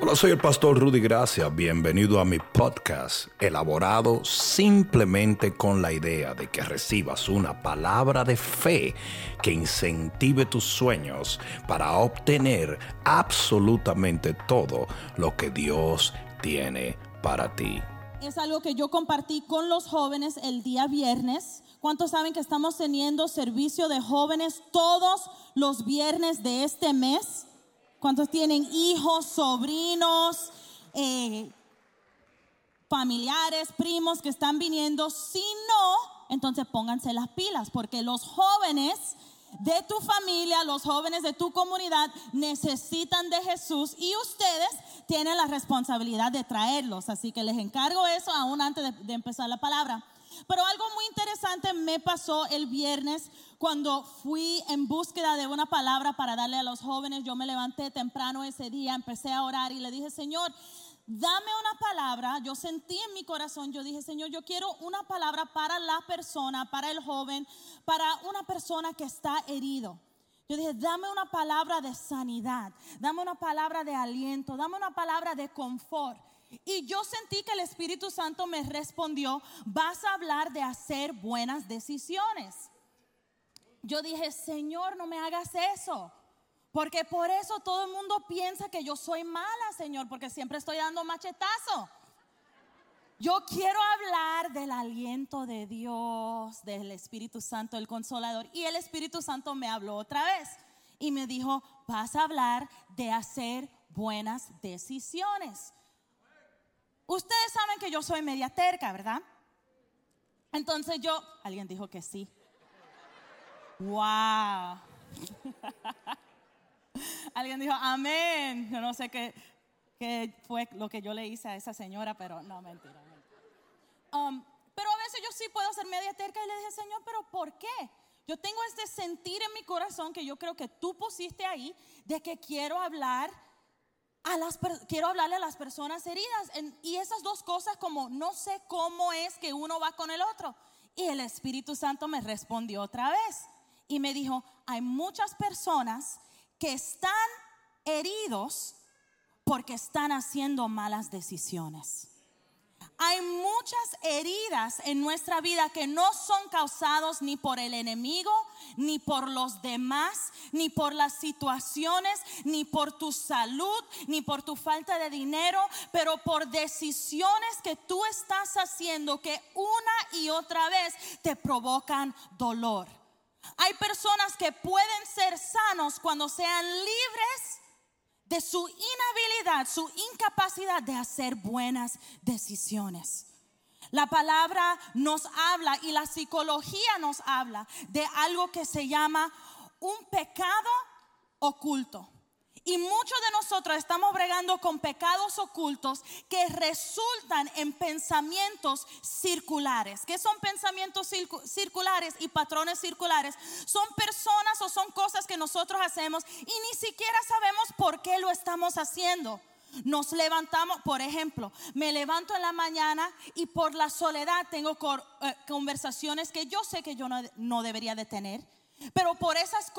Hola, soy el pastor Rudy Gracia. Bienvenido a mi podcast, elaborado simplemente con la idea de que recibas una palabra de fe que incentive tus sueños para obtener absolutamente todo lo que Dios tiene para ti. Es algo que yo compartí con los jóvenes el día viernes. ¿Cuántos saben que estamos teniendo servicio de jóvenes todos los viernes de este mes? ¿Cuántos tienen hijos, sobrinos, eh, familiares, primos que están viniendo? Si no, entonces pónganse las pilas, porque los jóvenes de tu familia, los jóvenes de tu comunidad necesitan de Jesús y ustedes tienen la responsabilidad de traerlos. Así que les encargo eso aún antes de, de empezar la palabra. Pero algo muy interesante me pasó el viernes cuando fui en búsqueda de una palabra para darle a los jóvenes. Yo me levanté temprano ese día, empecé a orar y le dije, Señor, dame una palabra. Yo sentí en mi corazón, yo dije, Señor, yo quiero una palabra para la persona, para el joven, para una persona que está herido. Yo dije, dame una palabra de sanidad, dame una palabra de aliento, dame una palabra de confort. Y yo sentí que el Espíritu Santo me respondió, vas a hablar de hacer buenas decisiones. Yo dije, Señor, no me hagas eso. Porque por eso todo el mundo piensa que yo soy mala, Señor, porque siempre estoy dando machetazo. Yo quiero hablar del aliento de Dios, del Espíritu Santo, el consolador. Y el Espíritu Santo me habló otra vez y me dijo, vas a hablar de hacer buenas decisiones. Ustedes saben que yo soy media terca, ¿verdad? Entonces yo, alguien dijo que sí. Wow. alguien dijo, amén. Yo no sé qué, fue lo que yo le hice a esa señora, pero no, mentira. Um, pero a veces yo sí puedo ser media terca y le dije, Señor, pero ¿por qué? Yo tengo este sentir en mi corazón que yo creo que tú pusiste ahí de que quiero hablar quiero hablarle a las personas heridas. y esas dos cosas como no sé cómo es que uno va con el otro. Y el Espíritu Santo me respondió otra vez y me dijo, hay muchas personas que están heridos porque están haciendo malas decisiones. Hay muchas heridas en nuestra vida que no son causados ni por el enemigo, ni por los demás, ni por las situaciones, ni por tu salud, ni por tu falta de dinero, pero por decisiones que tú estás haciendo que una y otra vez te provocan dolor. Hay personas que pueden ser sanos cuando sean libres de su inhabilidad, su incapacidad de hacer buenas decisiones. La palabra nos habla y la psicología nos habla de algo que se llama un pecado oculto. Y muchos de nosotros estamos bregando con pecados ocultos que resultan en pensamientos circulares. ¿Qué son pensamientos circulares y patrones circulares? Son personas o son cosas que nosotros hacemos y ni siquiera sabemos por qué lo estamos haciendo. Nos levantamos, por ejemplo, me levanto en la mañana y por la soledad tengo eh, conversaciones que yo sé que yo no, debería de tener. Pero por esas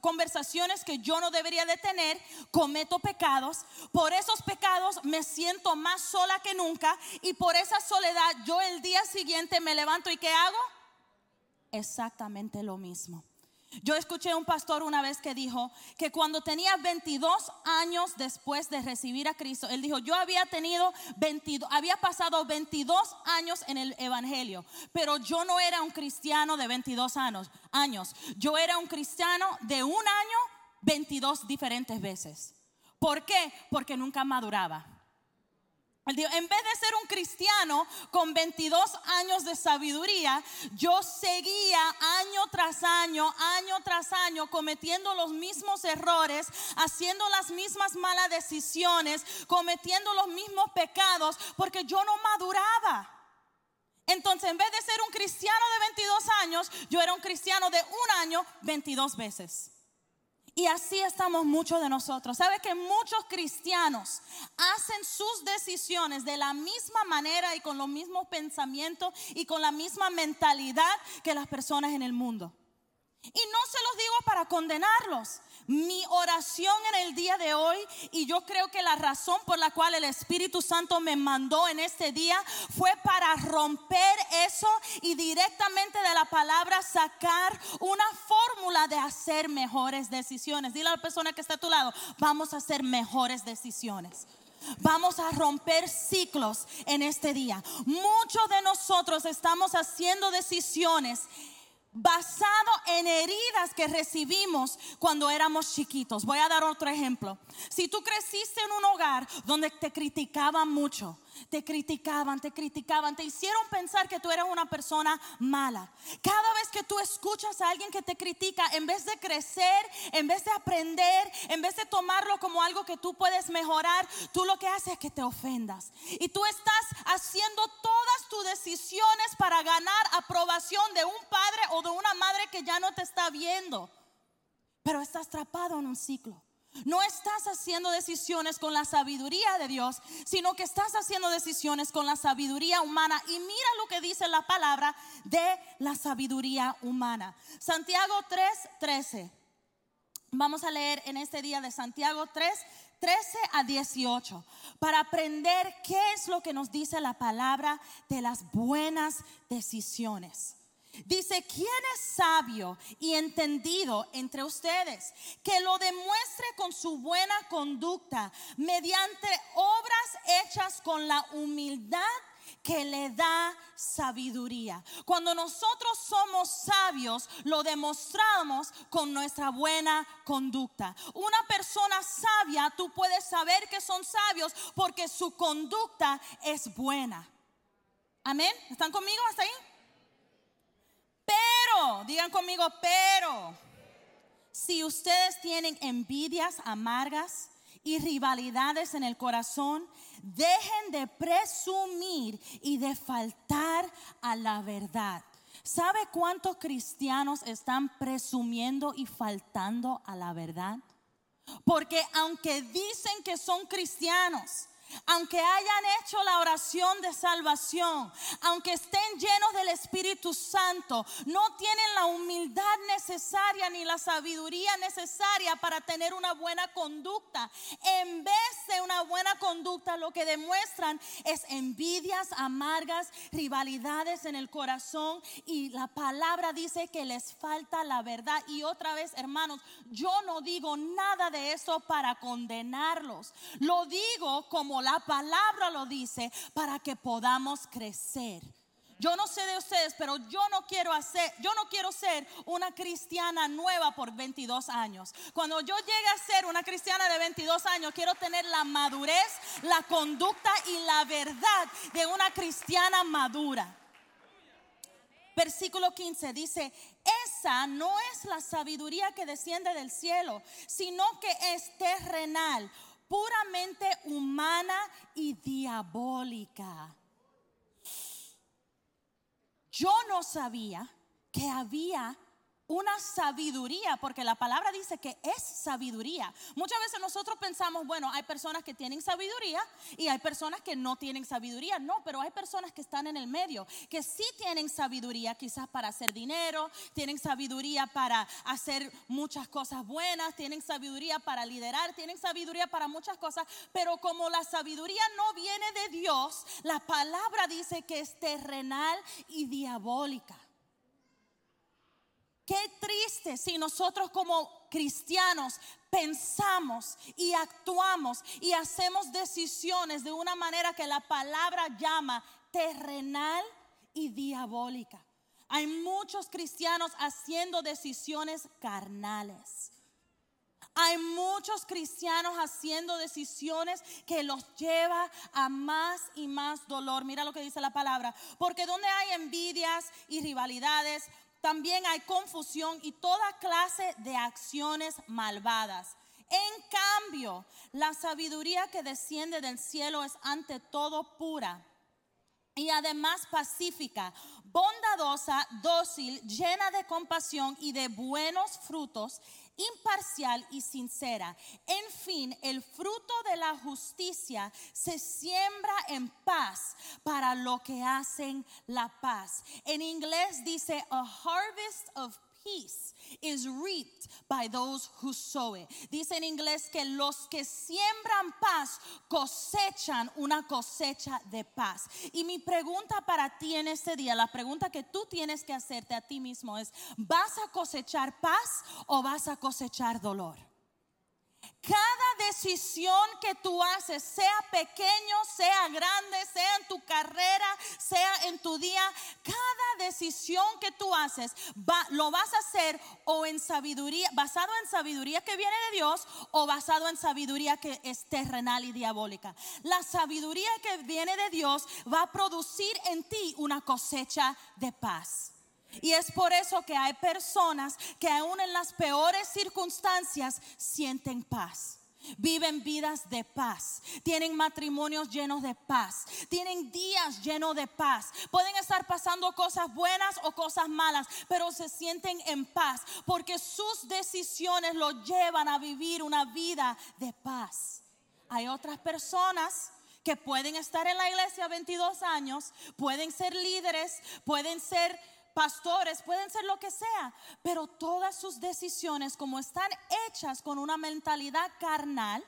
conversaciones que yo no debería de tener, cometo pecados. Por esos pecados me siento más sola que nunca. Y por esa soledad yo el día siguiente me levanto y ¿qué hago? Exactamente lo mismo. Yo escuché a un pastor una vez que dijo que cuando tenía 22 años después de recibir a Cristo, él dijo, yo había tenido 22, había pasado 22 años en el Evangelio, pero yo no era un cristiano de 22 años, años. Yo era un cristiano de un año 22 diferentes veces. ¿Por qué? Porque nunca maduraba en vez de ser un cristiano con 22 años de sabiduría, yo seguía año tras año, año tras año, cometiendo los mismos errores, haciendo las mismas malas decisiones, cometiendo los mismos pecados, porque yo no maduraba. Entonces, en vez de ser un cristiano de 22 años, yo era un cristiano de un año 22 veces. Y así estamos muchos de nosotros. ¿Sabe que muchos cristianos hacen sus decisiones de la misma manera y con los mismos pensamientos y con la misma mentalidad que las personas en el mundo? Y no se los digo para condenarlos, Mi oración en el día de hoy, y yo creo que la razón por la cual el Espíritu Santo me mandó en este día fue para romper eso y directamente de la palabra sacar una fórmula de hacer mejores decisiones. Dile a la persona que está a tu lado, vamos a hacer mejores decisiones. Vamos a romper ciclos en este día. Muchos de nosotros estamos haciendo decisiones basado en heridas que recibimos cuando éramos chiquitos. Voy a dar otro ejemplo. Si tú creciste en un hogar donde te criticaban mucho, te criticaban, te criticaban, te hicieron pensar que tú eras una persona mala. Cada vez que tú escuchas a alguien que te critica, en vez de crecer, en vez de aprender, en vez de tomarlo como algo que tú puedes mejorar, tú lo que haces es que te ofendas. Y tú estás para ganar aprobación de un padre o de una madre que ya no te está viendo. Pero estás atrapado en un ciclo. No estás haciendo decisiones con la sabiduría de Dios, sino que estás haciendo decisiones con la sabiduría humana. Y mira lo que dice la palabra de la sabiduría humana. Santiago 3, 13. Vamos a leer en este día de Santiago 3, 13 a 18, para aprender qué es lo que nos dice la palabra de las buenas decisiones. Dice, ¿quién es sabio y entendido entre ustedes? Que lo demuestre con su buena conducta mediante obras hechas con la humildad que le da sabiduría. Cuando nosotros somos sabios, lo demostramos con nuestra buena conducta. Una persona sabia, tú puedes saber que son sabios porque su conducta es buena. Amén. ¿Están conmigo hasta ahí? Pero, digan conmigo, pero, si ustedes tienen envidias amargas y rivalidades en el corazón, dejen de presumir y de faltar a la verdad. ¿Sabe cuántos cristianos están presumiendo y faltando a la verdad? Porque aunque dicen que son cristianos, aunque hayan hecho la oración de salvación, aunque estén llenos del Espíritu Santo, no tienen la humildad necesaria ni la sabiduría necesaria para tener una buena conducta. En vez de una buena conducta, lo que demuestran es envidias amargas, rivalidades en el corazón y la palabra dice que les falta la verdad. Y otra vez, hermanos, yo no digo nada de eso para condenarlos. Lo digo como la palabra lo dice para que podamos crecer. Yo no sé de ustedes, pero yo no quiero hacer, yo no quiero ser una cristiana nueva por 22 años. Cuando yo llegue a ser una cristiana de 22 años, quiero tener la madurez, la conducta y la verdad de una cristiana madura. Versículo 15 dice, esa no es la sabiduría que desciende del cielo, sino que es terrenal puramente humana y diabólica. Yo no sabía que había una sabiduría, porque la palabra dice que es sabiduría. Muchas veces nosotros pensamos, bueno, hay personas que tienen sabiduría y hay personas que no tienen sabiduría. No, pero hay personas que están en el medio, que sí tienen sabiduría, quizás para hacer dinero, tienen sabiduría para hacer muchas cosas buenas, tienen sabiduría para liderar, tienen sabiduría para muchas cosas, pero como la sabiduría no viene de Dios, la palabra dice que es terrenal y diabólica. Qué triste si nosotros como cristianos pensamos y actuamos y hacemos decisiones de una manera que la palabra llama terrenal y diabólica. Hay muchos cristianos haciendo decisiones carnales. Hay muchos cristianos haciendo decisiones que los lleva a más y más dolor. Mira lo que dice la palabra. Porque donde hay envidias y rivalidades, también hay confusión y toda clase de acciones malvadas. En cambio, la sabiduría que desciende del cielo es ante todo pura y además pacífica, bondadosa, dócil, llena de compasión y de buenos frutos imparcial y sincera. En fin, el fruto de la justicia se siembra en paz para lo que hacen la paz. En inglés dice a harvest of peace is reaped by those who sow it. Dice en inglés que los que siembran paz cosechan una cosecha de paz. Y mi pregunta para ti en este día, la pregunta que tú tienes que hacerte a ti mismo es, ¿vas a cosechar paz o vas a cosechar dolor? Cada decisión que tú haces, sea pequeño, sea grande, sea en tu carrera, sea en tu día, cada decisión que tú haces lo vas a hacer o en sabiduría, basado en sabiduría que viene de Dios o basado en sabiduría que es terrenal y diabólica. La sabiduría que viene de Dios va a producir en ti una cosecha de paz. Y es por eso que hay personas que aún en las peores circunstancias sienten paz. Viven vidas de paz, tienen matrimonios llenos de paz, tienen días llenos de paz. Pueden estar pasando cosas buenas o cosas malas, pero se sienten en paz porque sus decisiones los llevan a vivir una vida de paz. Hay otras personas que pueden estar en la iglesia 22 años, pueden ser líderes, pueden ser pastores, pueden ser lo que sea, pero todas sus decisiones, como están hechas con una mentalidad carnal,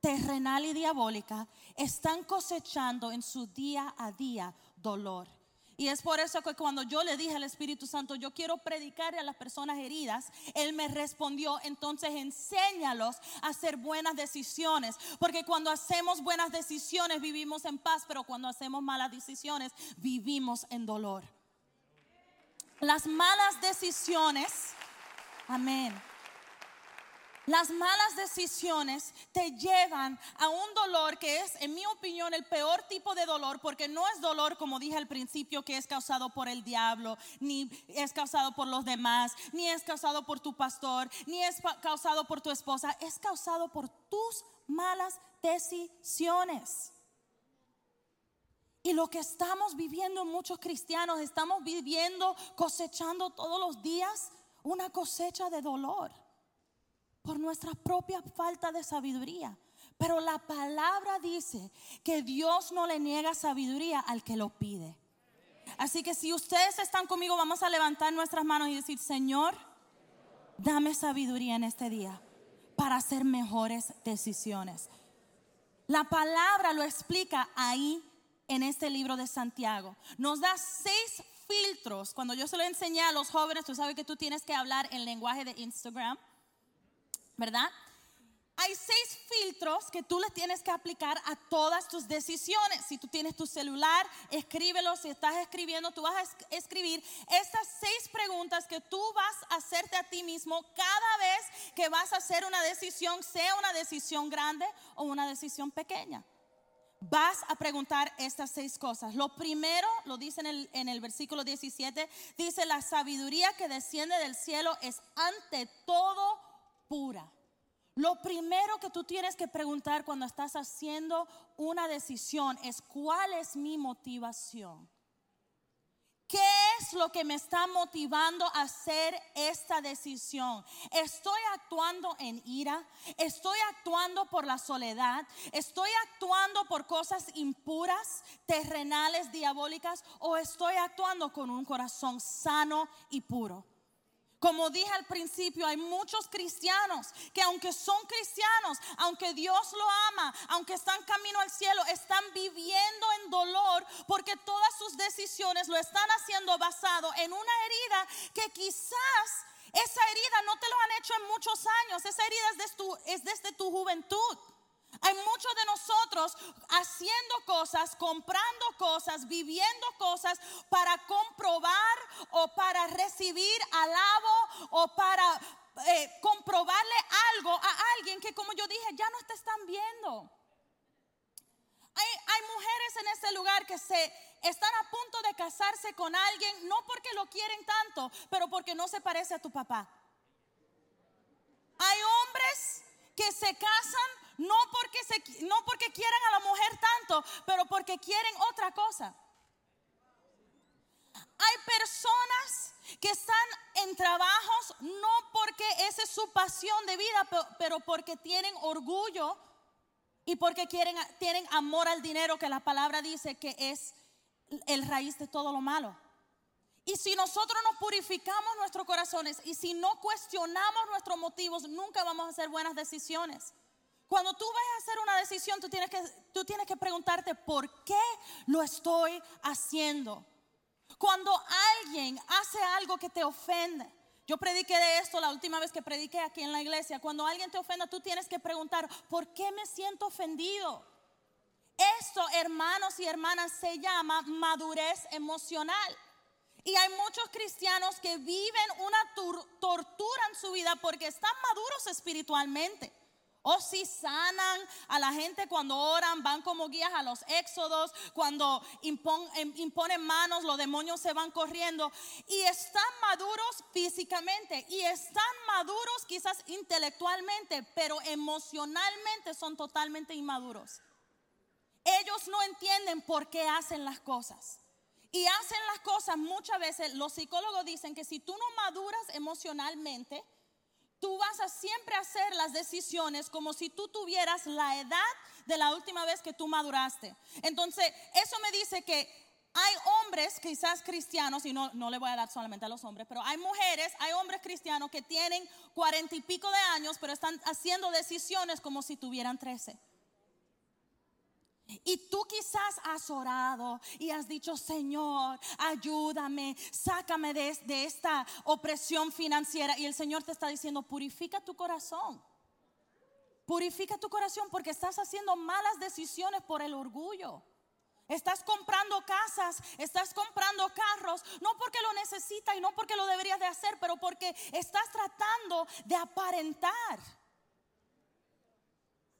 terrenal y diabólica, están cosechando en su día a día dolor. Y es por eso que cuando yo le dije al Espíritu Santo, yo quiero predicarle a las personas heridas, Él me respondió, entonces enséñalos a hacer buenas decisiones. Porque cuando hacemos buenas decisiones vivimos en paz, pero cuando hacemos malas decisiones vivimos en dolor. Las malas decisiones, amén. Las malas decisiones te llevan a un dolor que es, en mi opinión, el peor tipo de dolor, porque no es dolor, como dije al principio, que es causado por el diablo, ni es causado por los demás, ni es causado por tu pastor, ni es causado por tu esposa, es causado por tus malas decisiones. Y lo que estamos viviendo muchos cristianos, estamos viviendo, cosechando todos los días una cosecha de dolor por nuestra propia falta de sabiduría. Pero la palabra dice que Dios no le niega sabiduría al que lo pide. Así que si ustedes están conmigo, vamos a levantar nuestras manos y decir, Señor, dame sabiduría en este día para hacer mejores decisiones. La palabra lo explica ahí en este libro de Santiago. Nos da seis filtros. Cuando yo se lo enseñé a los jóvenes, tú sabes que tú tienes que hablar en lenguaje de Instagram, ¿verdad? Hay seis filtros que tú le tienes que aplicar a todas tus decisiones. Si tú tienes tu celular, escríbelo. Si estás escribiendo, tú vas a escribir estas seis preguntas que tú vas a hacerte a ti mismo cada vez que vas a hacer una decisión, sea una decisión grande o una decisión pequeña vas a preguntar estas seis cosas. Lo primero, lo dice en el, en el, versículo 17, dice, la sabiduría que desciende del cielo es ante todo pura. Lo primero que tú tienes que preguntar cuando estás haciendo una decisión es, ¿cuál es mi motivación? ¿Qué es lo que me está motivando a hacer esta decisión? ¿Estoy actuando en ira? ¿Estoy actuando por la soledad? ¿Estoy actuando por cosas impuras, terrenales, diabólicas? ¿O estoy actuando con un corazón sano y puro? Como dije al principio, hay muchos cristianos que aunque son cristianos, aunque Dios lo ama, aunque están camino al cielo, están viviendo en dolor porque todas sus decisiones lo están haciendo basado en una herida que quizás esa herida no te lo han hecho en muchos años, esa herida es, es desde tu juventud. Hay muchos de nosotros haciendo cosas, comprando cosas, viviendo cosas para comprobar o para recibir alabo o para eh, comprobarle algo a alguien que como yo dije ya no te están viendo. Hay, mujeres en este lugar que se están a punto de casarse con alguien, no porque lo quieren tanto, pero porque no se parece a tu papá. Hay hombres que se casan no porque, se, no porque quieren a la mujer tanto, pero porque quieren otra cosa. Hay personas que están en trabajos no porque esa es su pasión de vida, pero, porque tienen orgullo y porque quieren, tienen amor al dinero, que la palabra dice que es el raíz de todo lo malo. Y si nosotros no purificamos nuestros corazones y si no cuestionamos nuestros motivos, nunca vamos a hacer buenas decisiones. Cuando tú vas a hacer una decisión, tú tienes que, tú tienes que preguntarte, ¿por qué lo estoy haciendo? Cuando alguien hace algo que te ofende, yo prediqué de esto la última vez que prediqué aquí en la iglesia, cuando alguien te ofenda, tú tienes que preguntar, ¿por qué me siento ofendido? Esto, hermanos y hermanas, se llama madurez emocional. Y hay muchos cristianos que viven una tortura en su vida porque están maduros espiritualmente. O si sanan a la gente cuando oran, van como guías a los éxodos, cuando em, imponen manos, los demonios se van corriendo. Y están maduros físicamente y están maduros quizás intelectualmente, pero emocionalmente son totalmente inmaduros. Ellos no entienden por qué hacen las cosas. Y hacen las cosas muchas veces, los psicólogos dicen que si tú no maduras emocionalmente, tú vas a siempre hacer las decisiones como si tú tuvieras la edad de la última vez que tú maduraste. Entonces, eso me dice que hay hombres, quizás cristianos, y no, no le voy a dar solamente a los hombres, pero hay mujeres, hay hombres cristianos que tienen cuarenta y pico de años, pero están haciendo decisiones como si tuvieran trece. Y tú quizás has orado y has dicho, Señor, ayúdame, sácame de, esta opresión financiera. Y el Señor te está diciendo, purifica tu corazón. Purifica tu corazón porque estás haciendo malas decisiones por el orgullo. Estás comprando casas, estás comprando carros, no porque lo necesitas y no porque lo deberías de hacer, pero porque estás tratando de aparentar.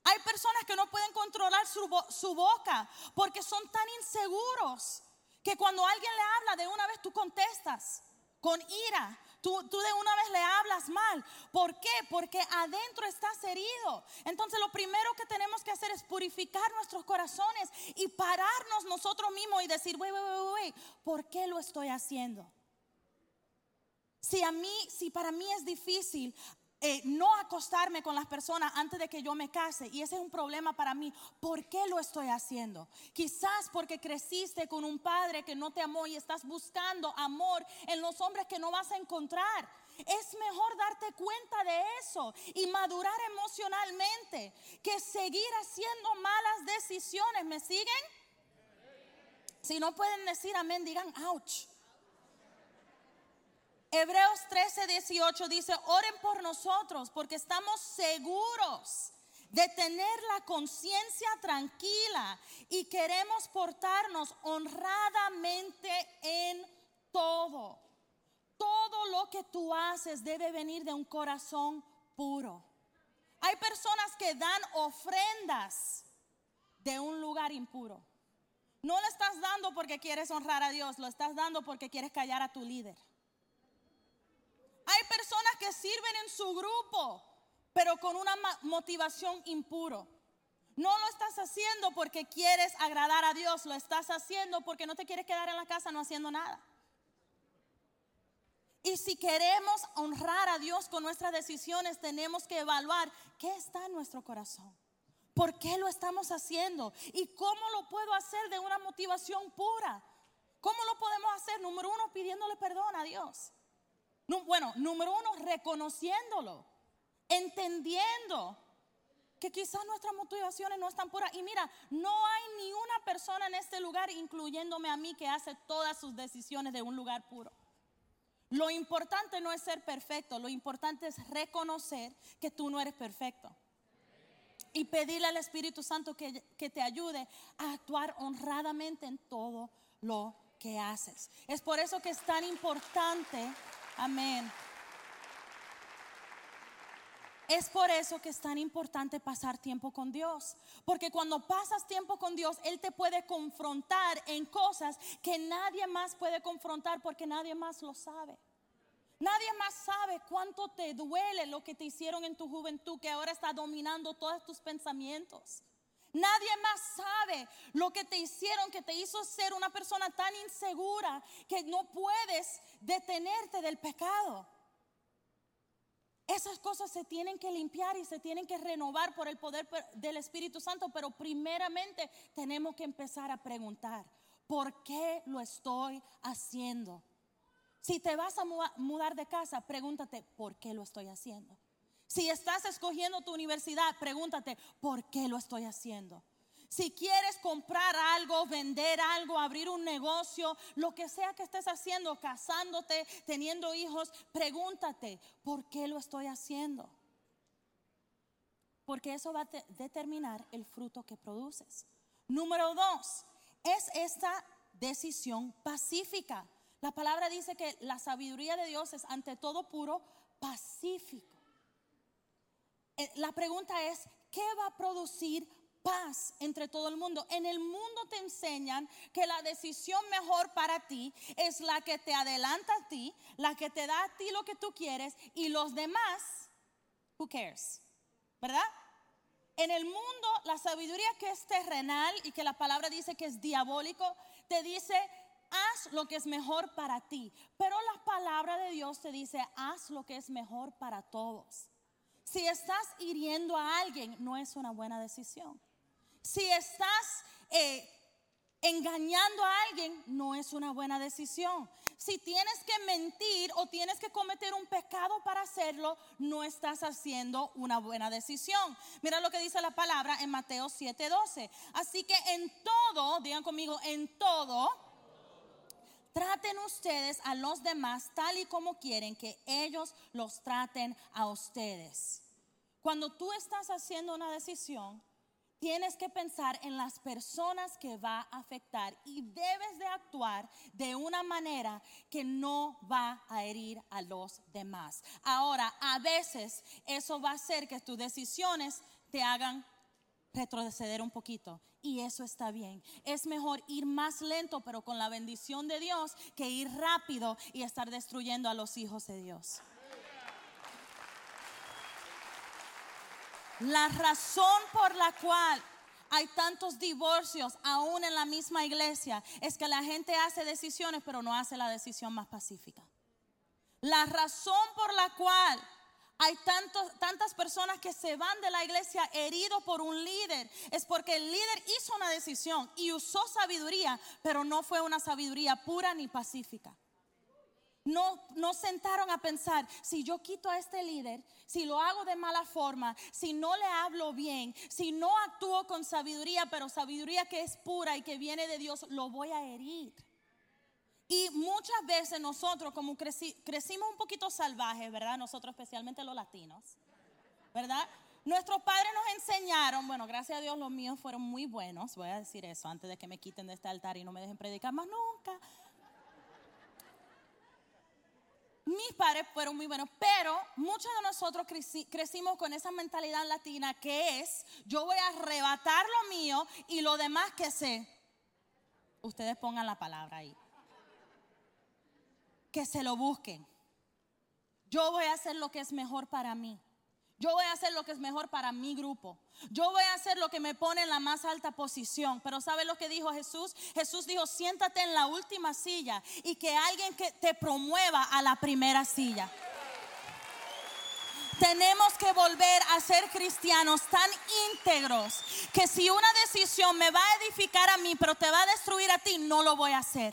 Hay personas que no pueden controlar su, boca porque son tan inseguros que cuando alguien le habla de una vez tú contestas con ira. Tú, tú, de una vez le hablas mal. ¿Por qué? Porque adentro estás herido. Entonces lo primero que tenemos que hacer es purificar nuestros corazones y pararnos nosotros mismos y decir, wey, wey, wey, wey, ¿por qué lo estoy haciendo? Si a mí, si para mí es difícil eh, no acostarme con las personas antes de que yo me case. Y ese es un problema para mí. ¿Por qué lo estoy haciendo? Quizás porque creciste con un padre que no te amó y estás buscando amor en los hombres que no vas a encontrar. Es mejor darte cuenta de eso y madurar emocionalmente que seguir haciendo malas decisiones. ¿Me siguen? Si no pueden decir amén, digan ouch. Hebreos 13, 18 dice, oren por nosotros porque estamos seguros de tener la conciencia tranquila y queremos portarnos honradamente en todo. Todo lo que tú haces debe venir de un corazón puro. Hay personas que dan ofrendas de un lugar impuro. No lo estás dando porque quieres honrar a Dios, lo estás dando porque quieres callar a tu líder. Hay personas que sirven en su grupo, pero con una motivación impuro. No lo estás haciendo porque quieres agradar a Dios, lo estás haciendo porque no te quieres quedar en la casa no haciendo nada. Y si queremos honrar a Dios con nuestras decisiones, tenemos que evaluar qué está en nuestro corazón. ¿Por qué lo estamos haciendo? ¿Y cómo lo puedo hacer de una motivación pura? ¿Cómo lo podemos hacer? Número uno, pidiéndole perdón a Dios. Bueno, número uno, reconociéndolo, entendiendo que quizás nuestras motivaciones no están puras. Y mira, no hay ni una persona en este lugar, incluyéndome a mí, que hace todas sus decisiones de un lugar puro. Lo importante no es ser perfecto, lo importante es reconocer que tú no eres perfecto. Y pedirle al Espíritu Santo que, que te ayude a actuar honradamente en todo lo que haces. Es por eso que es tan importante Amén. Es por eso que es tan importante pasar tiempo con Dios. Porque cuando pasas tiempo con Dios, Él te puede confrontar en cosas que nadie más puede confrontar porque nadie más lo sabe. Nadie más sabe cuánto te duele lo que te hicieron en tu juventud que ahora está dominando todos tus pensamientos. Nadie más sabe lo que te hicieron, que te hizo ser una persona tan insegura que no puedes detenerte del pecado. Esas cosas se tienen que limpiar y se tienen que renovar por el poder del Espíritu Santo, pero primeramente tenemos que empezar a preguntar, ¿por qué lo estoy haciendo? Si te vas a mudar de casa, pregúntate, ¿por qué lo estoy haciendo? Si estás escogiendo tu universidad, pregúntate, ¿por qué lo estoy haciendo? Si quieres comprar algo, vender algo, abrir un negocio, lo que sea que estés haciendo, casándote, teniendo hijos, pregúntate, ¿por qué lo estoy haciendo? Porque eso va a determinar el fruto que produces. Número dos, es esta decisión pacífica. La palabra dice que la sabiduría de Dios es ante todo puro pacífico. Eh, la pregunta es, ¿qué va a producir paz entre todo el mundo. En el mundo te enseñan que la decisión mejor para ti es la que te adelanta a ti, la que te da a ti lo que tú quieres y los demás, who cares? ¿Verdad? En el mundo, la sabiduría que es terrenal y que la palabra dice que es diabólico, te dice, haz lo que es mejor para ti. Pero la palabra de Dios te dice, haz lo que es mejor para todos. Si estás hiriendo a alguien, no es una buena decisión. Si estás eh, engañando a alguien, no es una buena decisión. Si tienes que mentir o tienes que cometer un pecado para hacerlo, no estás haciendo una buena decisión. Mira lo que dice la palabra en Mateo 7:12. Así que en todo, digan conmigo, en todo, traten ustedes a los demás tal y como quieren que ellos los traten a ustedes. Cuando tú estás haciendo una decisión, tienes que pensar en las personas que va a afectar y debes de actuar de una manera que no va a herir a los demás. Ahora, a veces eso va a hacer que tus decisiones te hagan retroceder un poquito. Y eso está bien. Es mejor ir más lento, pero con la bendición de Dios, que ir rápido y estar destruyendo a los hijos de Dios. La razón por la cual hay tantos divorcios aún en la misma iglesia es que la gente hace decisiones pero no hace la decisión más pacífica. La razón por la cual hay tantas personas que se van de la iglesia heridos por un líder es porque el líder hizo una decisión y usó sabiduría, pero no fue una sabiduría pura ni pacífica. No, no sentaron a pensar, si yo quito a este líder, si lo hago de mala forma, si no le hablo bien, si no actúo con sabiduría, pero sabiduría que es pura y que viene de Dios, lo voy a herir. Y muchas veces nosotros, como crecimos un poquito salvajes, ¿verdad? Nosotros, especialmente los latinos, ¿verdad? Nuestros padres nos enseñaron, bueno, gracias a Dios los míos fueron muy buenos, voy a decir eso antes de que me quiten de este altar y no me dejen predicar más nunca. mis padres fueron muy buenos, pero muchos de nosotros crecimos con esa mentalidad latina que es, yo voy a arrebatar lo mío y lo demás que sé. Ustedes pongan la palabra ahí. Que se lo busquen. Yo voy a hacer lo que es mejor para mí. Yo voy a hacer lo que es mejor para mi grupo. Yo voy a hacer lo que me pone en la más alta posición. Pero ¿sabe lo que dijo Jesús? Jesús dijo, siéntate en la última silla y que alguien que te promueva a la primera silla. Tenemos que volver a ser cristianos tan íntegros que si una decisión me va a edificar a mí, pero te va a destruir a ti, no lo voy a hacer.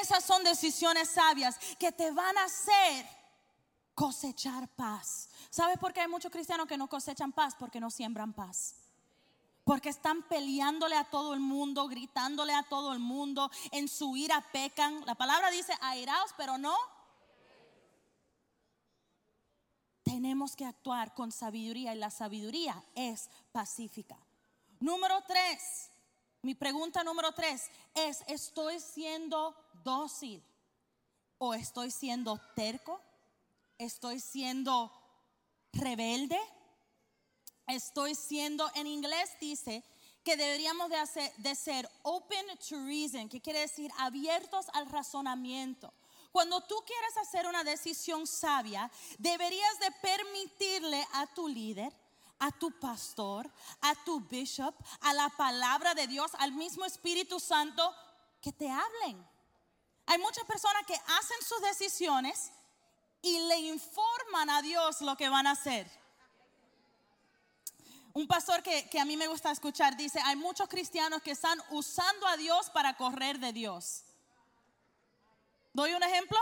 Esas son decisiones sabias que te van a hacer cosechar paz. ¿Sabes por qué hay muchos cristianos que no cosechan paz? Porque no siembran paz. Porque están peleándole a todo el mundo, gritándole a todo el mundo, en su ira pecan. La palabra dice airaos, pero no. Tenemos que actuar con sabiduría y la sabiduría es pacífica. Número tres, mi pregunta número tres es, ¿estoy siendo dócil o estoy siendo terco? ¿Estoy siendo rebelde. Estoy siendo, en inglés dice que deberíamos de, hacer, de ser open to reason, que quiere decir abiertos al razonamiento. Cuando tú quieres hacer una decisión sabia, deberías de permitirle a tu líder, a tu pastor, a tu bishop, a la palabra de Dios, al mismo Espíritu Santo, que te hablen. Hay muchas personas que hacen sus decisiones y le informan a Dios lo que van a hacer. Un pastor que, a mí me gusta escuchar dice, hay muchos cristianos que están usando a Dios para correr de Dios. ¿Doy un ejemplo?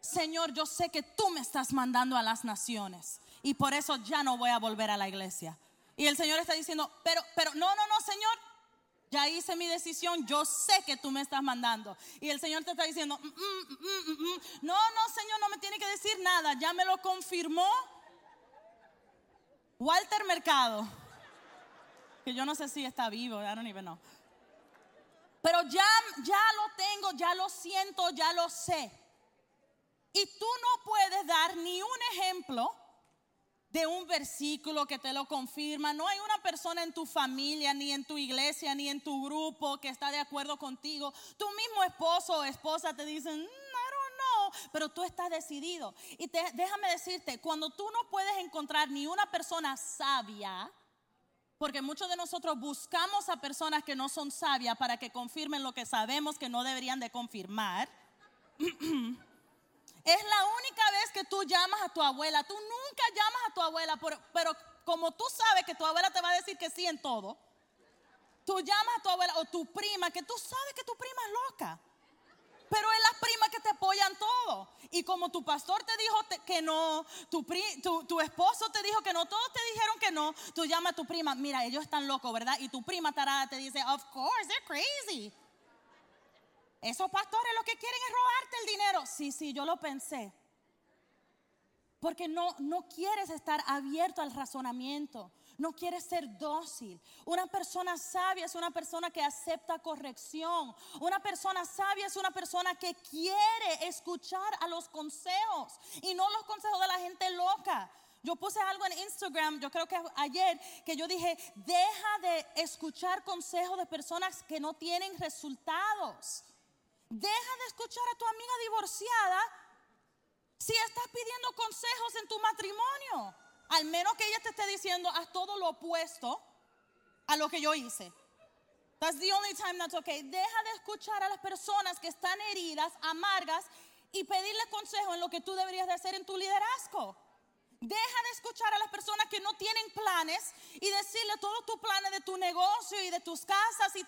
Señor, yo sé que tú me estás mandando a las naciones y por eso ya no voy a volver a la iglesia. Y el Señor está diciendo, pero, pero, no, no, no, Señor, ya hice mi decisión, yo sé que tú me estás mandando. Y el Señor te está diciendo, mm, mm, mm, no, no, Señor, no me tiene que decir nada, ya me lo confirmó Walter Mercado, que yo no sé si está vivo, I don't even know. Pero ya, ya lo tengo, ya lo siento, ya lo sé. Y tú no puedes dar ni un ejemplo de un versículo que te lo confirma. No hay una persona en tu familia, ni en tu iglesia, ni en tu grupo que está de acuerdo contigo. Tu mismo esposo o esposa te dicen, mm, I don't know, pero tú estás decidido. Y déjame decirte, cuando tú no puedes encontrar ni una persona sabia, porque muchos de nosotros buscamos a personas que no son sabias para que confirmen lo que sabemos que no deberían de confirmar. Es la única vez que tú llamas a tu abuela. Tú nunca llamas a tu abuela, pero, como tú sabes que tu abuela te va a decir que sí en todo, tú llamas a tu abuela o tu prima, que tú sabes que tu prima es loca. Pero es la prima que te apoyan todo. Y como tu pastor te dijo que no, tu, tu, esposo te dijo que no, todos te dijeron que no, tú llamas a tu prima, mira, ellos están locos, ¿verdad? Y tu prima tarada te dice, of course, they're crazy. Esos pastores lo que quieren es robarte el dinero. Sí, sí, yo lo pensé. Porque no, no quieres estar abierto al razonamiento. No quieres ser dócil. Una persona sabia es una persona que acepta corrección. Una persona sabia es una persona que quiere escuchar a los consejos y no los consejos de la gente loca. Yo puse algo en Instagram, yo creo que ayer, que yo dije, deja de escuchar consejos de personas que no tienen resultados. Deja de escuchar a tu amiga divorciada si estás pidiendo consejos en tu matrimonio. Al menos que ella te esté diciendo, haz todo lo opuesto a lo que yo hice. That's the only time that's okay. Deja de escuchar a las personas que están heridas, amargas, y pedirle consejo en lo que tú deberías de hacer en tu liderazgo. Deja de escuchar a las personas que no tienen planes y decirle todos tus planes de tu negocio y de tus casas, y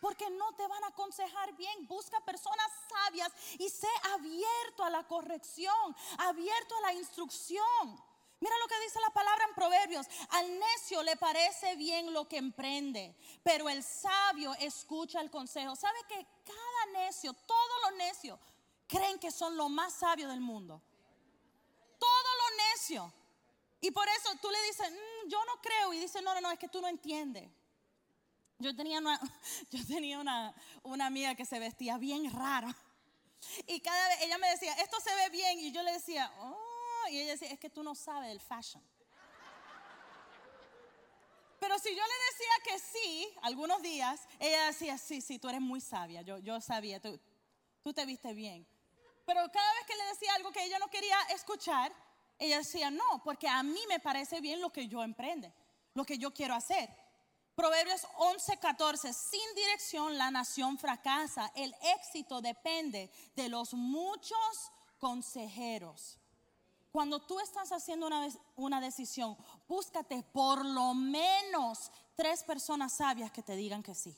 porque no te van a aconsejar bien. Busca personas sabias y sé abierto a la corrección, abierto a la instrucción. Mira lo que dice la palabra en Proverbios. Al necio le parece bien lo que emprende, pero el sabio escucha el consejo. ¿Sabe que cada necio, todos los necios, creen que son lo más sabio del mundo? Necio. Y por eso tú le dices, mm, yo no creo. Y dice, no, no, no, es que tú no entiendes. Yo tenía una, yo tenía una, una amiga que se vestía bien rara. Y cada vez ella me decía, esto se ve bien. Y yo le decía, oh, y ella decía, es que tú no sabes del fashion. Pero si yo le decía que sí, algunos días, ella decía, sí, sí, tú eres muy sabia. Yo, yo sabía, tú, tú te viste bien. Pero cada vez que le decía algo que ella no quería escuchar, ella decía, no, porque a mí me parece bien lo que yo emprende, lo que yo quiero hacer. Proverbios 11:14, sin dirección la nación fracasa, el éxito depende de los muchos consejeros. Cuando tú estás haciendo una, una decisión, búscate por lo menos tres personas sabias que te digan que sí.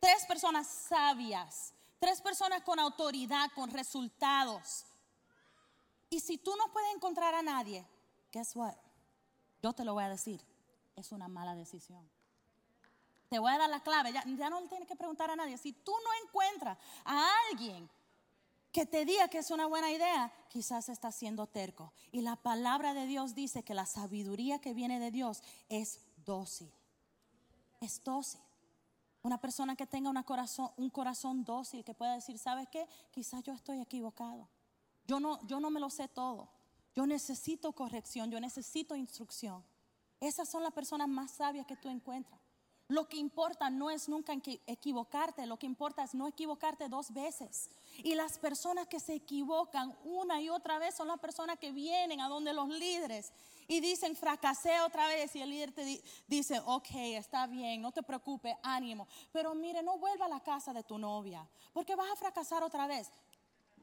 Tres personas sabias Tres personas con autoridad, con resultados. Y si tú no puedes encontrar a nadie, guess what? Yo te lo voy a decir. Es una mala decisión. Te voy a dar la clave. Ya, no le tienes que preguntar a nadie. Si tú no encuentras a alguien que te diga que es una buena idea, quizás estás siendo terco. Y la palabra de Dios dice que la sabiduría que viene de Dios es dócil. Es dócil. Una persona que tenga un corazón dócil, que pueda decir, ¿sabes qué? Quizás yo estoy equivocado. Yo no, yo no me lo sé todo. Yo necesito corrección, yo necesito instrucción. Esas son las personas más sabias que tú encuentras. Lo que importa no es nunca equivocarte, lo que importa es no equivocarte dos veces. Y las personas que se equivocan una y otra vez son las personas que vienen a donde los líderes y dicen, fracasé otra vez. Y el líder te dice, ok, está bien, no te preocupes, ánimo. Pero mire, no vuelva a la casa de tu novia, porque vas a fracasar otra vez.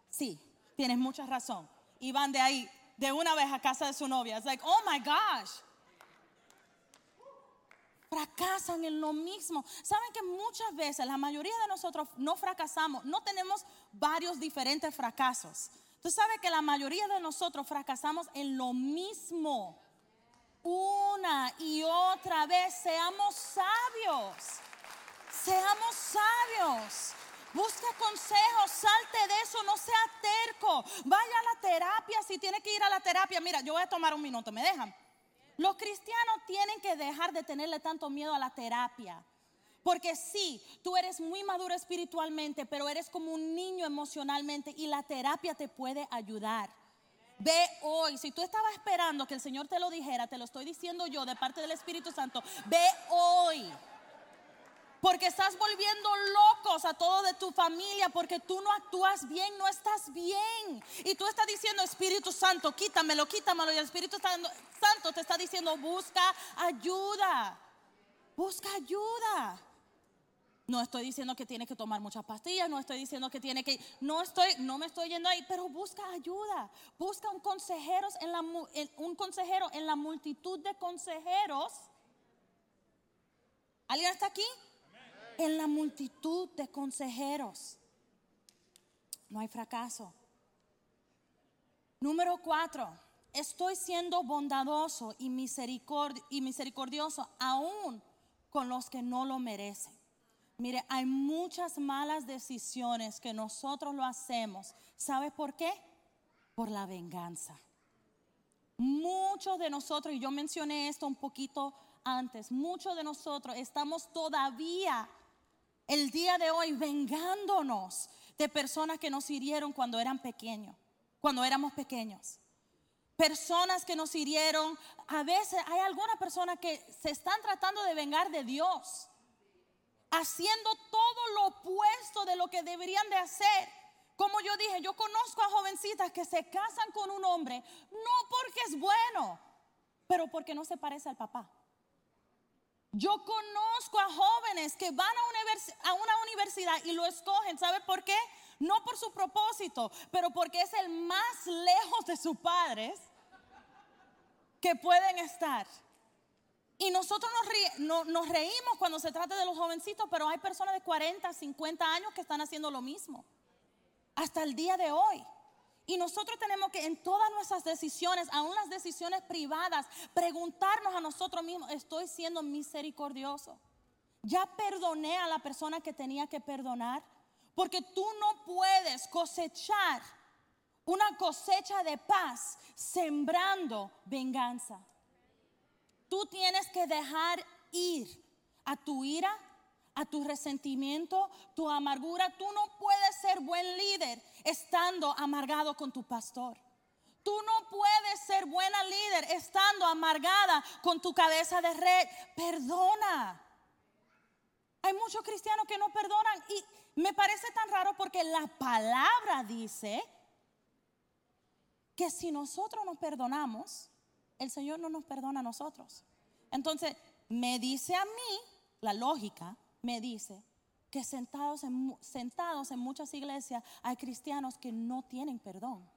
Sí, tienes mucha razón. Y van de ahí, de una vez a casa de su novia. Es like, oh my gosh. Fracasan en lo mismo. Saben que muchas veces la mayoría de nosotros no fracasamos, no tenemos varios diferentes fracasos Tú sabes que la mayoría de nosotros fracasamos en lo mismo. Una y otra vez. Seamos sabios. Seamos sabios. Busca consejos, salte de eso, no sea terco. Vaya a la terapia si tiene que ir a la terapia. Mira, yo voy a tomar un minuto, ¿me dejan? Los cristianos tienen que dejar de tenerle tanto miedo a la terapia. Porque sí, tú eres muy maduro espiritualmente, pero eres como un niño emocionalmente y la terapia te puede ayudar. Ve hoy, si tú estabas esperando que el Señor te lo dijera, te lo estoy diciendo yo de parte del Espíritu Santo, ve hoy. Porque estás volviendo locos a todo de tu familia porque tú no actúas bien, no estás bien. Y tú estás diciendo, Espíritu Santo, quítamelo, quítamelo. Y el Espíritu Santo te está diciendo, busca ayuda. Busca ayuda. No estoy diciendo que tiene que tomar muchas pastillas, no estoy diciendo que tiene que, no estoy, no me estoy yendo ahí, pero busca ayuda. Busca un consejero en la, un consejero en la multitud de consejeros. ¿Alguien está aquí? En la multitud de consejeros. No hay fracaso. Número cuatro, estoy siendo bondadoso y, misericordioso aún con los que no lo merecen. Mire, hay muchas malas decisiones que nosotros lo hacemos. ¿Sabe por qué? Por la venganza. Muchos de nosotros, y yo mencioné esto un poquito antes, muchos de nosotros estamos todavía el día de hoy vengándonos de personas que nos hirieron cuando eran pequeños, cuando éramos pequeños. Personas que nos hirieron, a veces hay algunas personas que se están tratando de vengar de Dios, haciendo todo lo opuesto de lo que deberían de hacer. Como yo dije, yo conozco a jovencitas que se casan con un hombre, no porque es bueno, pero porque no se parece al papá. Yo conozco a jóvenes que van a, una universidad y lo escogen, ¿sabe por qué? No por su propósito, pero porque es el más lejos de sus padres que pueden estar. Y nosotros nos, nos, reímos cuando se trata de los jovencitos, pero hay personas de 40, 50 años que están haciendo lo mismo. Hasta el día de hoy. Y nosotros tenemos que en todas nuestras decisiones, aún las decisiones privadas, preguntarnos a nosotros mismos, ¿estoy siendo misericordioso? ¿Ya perdoné a la persona que tenía que perdonar? Porque tú no puedes cosechar una cosecha de paz sembrando venganza. Tú tienes que dejar ir a tu ira, a tu resentimiento, tu amargura. Tú no puedes ser buen líder estando amargado con tu pastor. Tú no puedes ser buena líder estando amargada con tu cabeza de red. Perdona. Hay muchos cristianos que no perdonan y me parece tan raro porque la palabra dice que si nosotros nos perdonamos, el Señor no nos perdona a nosotros. Entonces, me dice a mí, la lógica, me dice que sentados en, sentados en muchas iglesias hay cristianos que no tienen perdón.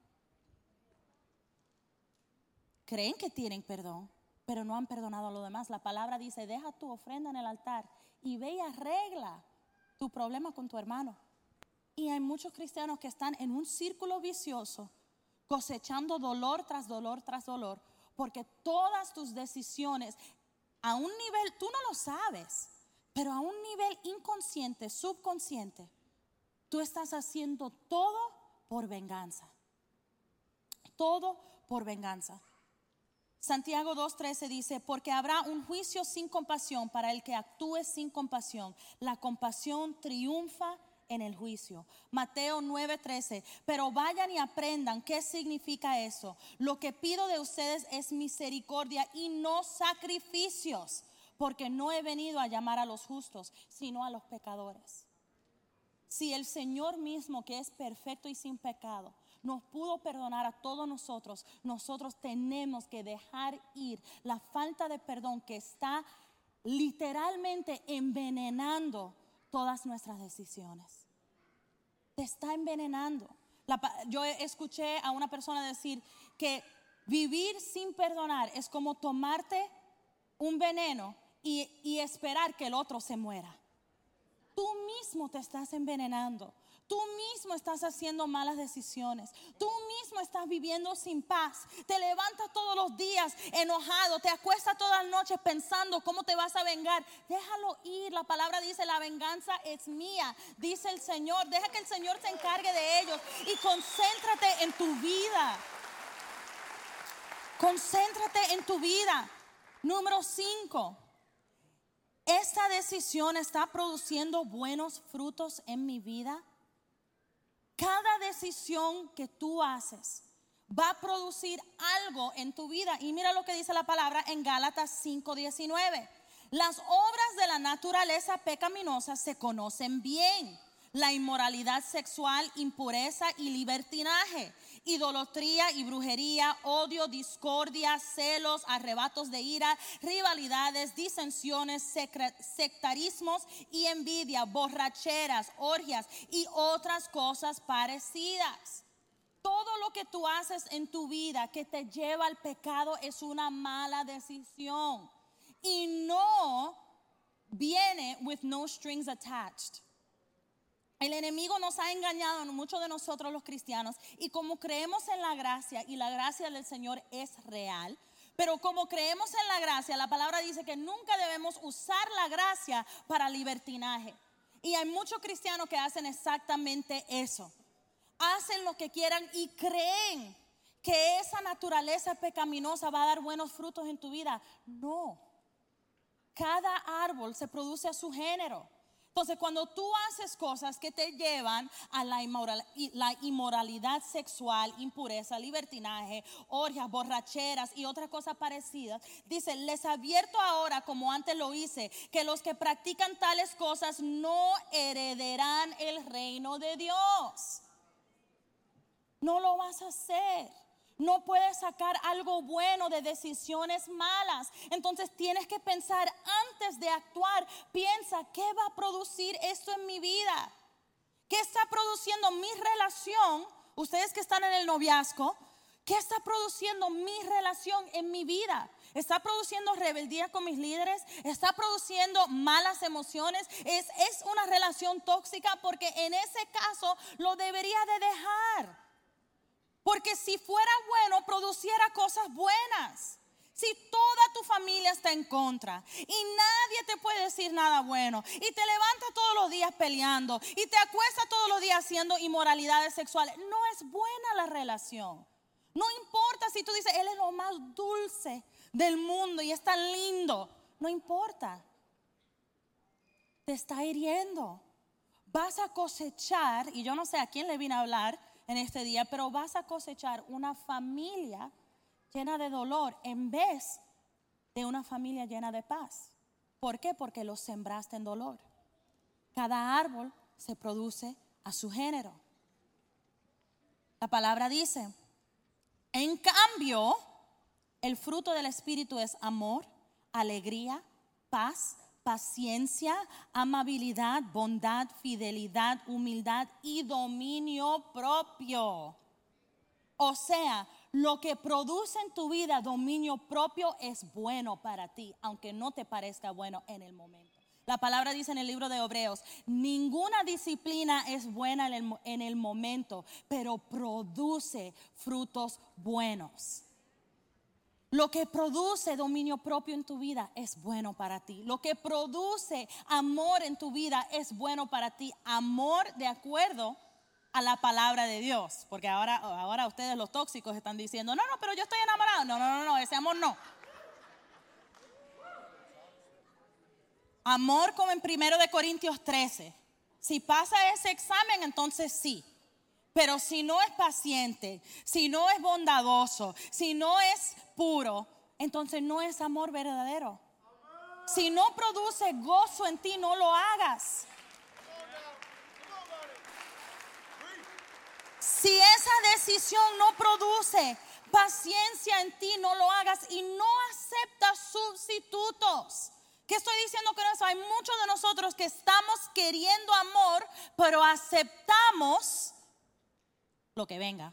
Creen que tienen perdón, pero no han perdonado a los demás. La palabra dice, deja tu ofrenda en el altar y ve y arregla tu problema con tu hermano. Y hay muchos cristianos que están en un círculo vicioso, cosechando dolor tras dolor tras dolor, porque todas tus decisiones, a un nivel, tú no lo sabes, pero a un nivel inconsciente, subconsciente, tú estás haciendo todo por venganza. Todo por venganza. Santiago 2.13 dice, porque habrá un juicio sin compasión para el que actúe sin compasión. La compasión triunfa en el juicio. Mateo 9:13, pero vayan y aprendan qué significa eso. Lo que pido de ustedes es misericordia y no sacrificios porque no he venido a llamar a los justos, sino a los pecadores. Si el Señor mismo, que es perfecto y sin pecado, nos pudo perdonar a todos nosotros, nosotros tenemos que dejar ir la falta de perdón que está literalmente envenenando todas nuestras decisiones. Te está envenenando. yo escuché a una persona decir que vivir sin perdonar es como tomarte un veneno y, esperar que el otro se muera. Tú mismo te estás envenenando. Tú mismo estás haciendo malas decisiones. Tú mismo estás viviendo sin paz. Te levantas todos los días enojado. Te acuestas todas las noches pensando cómo te vas a vengar. Déjalo ir. La palabra dice, la venganza es mía. Dice el Señor. Deja que el Señor se encargue de ellos. Y concéntrate en tu vida. Concéntrate en tu vida. Número 5. ¿Esta decisión está produciendo buenos frutos en mi vida? Cada decisión que tú haces va a producir algo en tu vida. Y mira lo que dice la palabra en Gálatas 5:19. Las obras de la naturaleza pecaminosa se conocen bien la inmoralidad sexual, impureza y libertinaje, idolatría y brujería, odio, discordia, celos, arrebatos de ira, rivalidades, disensiones, sectarismos y envidia, borracheras, orgias y otras cosas parecidas. Todo lo que tú haces en tu vida que te lleva al pecado es una mala decisión y no viene with no strings attached. El enemigo nos ha engañado, muchos de nosotros los cristianos, y como creemos en la gracia y la gracia del Señor es real, pero como creemos en la gracia, la palabra dice que nunca debemos usar la gracia para libertinaje. Y hay muchos cristianos que hacen exactamente eso. Hacen lo que quieran y creen que esa naturaleza pecaminosa va a dar buenos frutos en tu vida. No. Cada árbol se produce a su género. Entonces, cuando tú haces cosas que te llevan a la, inmoralidad sexual, impureza, libertinaje, orgias, borracheras y otras cosas parecidas, dice, les advierto ahora, como antes lo hice, que los que practican tales cosas no heredarán el reino de Dios. No lo vas a hacer no puedes sacar algo bueno de decisiones malas. Entonces tienes que pensar antes de actuar. Piensa, ¿qué va a producir esto en mi vida? ¿Qué está produciendo mi relación? Ustedes que están en el noviazgo, ¿qué está produciendo mi relación en mi vida? ¿Está produciendo rebeldía con mis líderes? ¿Está produciendo malas emociones? ¿Es, es una relación tóxica? Porque en ese caso lo debería de dejar. Porque si fuera bueno, produciera cosas buenas. Si toda tu familia está en contra y nadie te puede decir nada bueno y te levantas todos los días peleando y te acuestas todos los días haciendo inmoralidades sexuales, no es buena la relación. No importa si tú dices, Él es lo más dulce del mundo y es tan lindo. No importa. Te está hiriendo. Vas a cosechar, y yo no sé a quién le vine a hablar, en este día, pero vas a cosechar una familia llena de dolor en vez de una familia llena de paz. ¿Por qué? Porque lo sembraste en dolor. Cada árbol se produce a su género. La palabra dice, en cambio, el fruto del Espíritu es amor, alegría, paz, paciencia, amabilidad, bondad, fidelidad, humildad y dominio propio. O sea, lo que produce en tu vida dominio propio es bueno para ti, aunque no te parezca bueno en el momento. La palabra dice en el libro de Hebreos, ninguna disciplina es buena en el, en el momento, pero produce frutos buenos. Lo que produce dominio propio en tu vida es bueno para ti. Lo que produce amor en tu vida es bueno para ti. Amor de acuerdo a la palabra de Dios. Porque ahora, ahora ustedes los tóxicos están diciendo, no, no, pero yo estoy enamorado. No, no, no, no, ese amor no. Amor como en 1 de Corintios 13. Si pasa ese examen, entonces sí. Pero si no es paciente, si no es bondadoso, si no es puro, entonces no es amor verdadero. Si no produce gozo en ti, no lo hagas. Si esa decisión no produce paciencia en ti, no lo hagas y no aceptas sustitutos. ¿Qué estoy diciendo con eso? Hay muchos de nosotros que estamos queriendo amor, pero aceptamos lo que venga.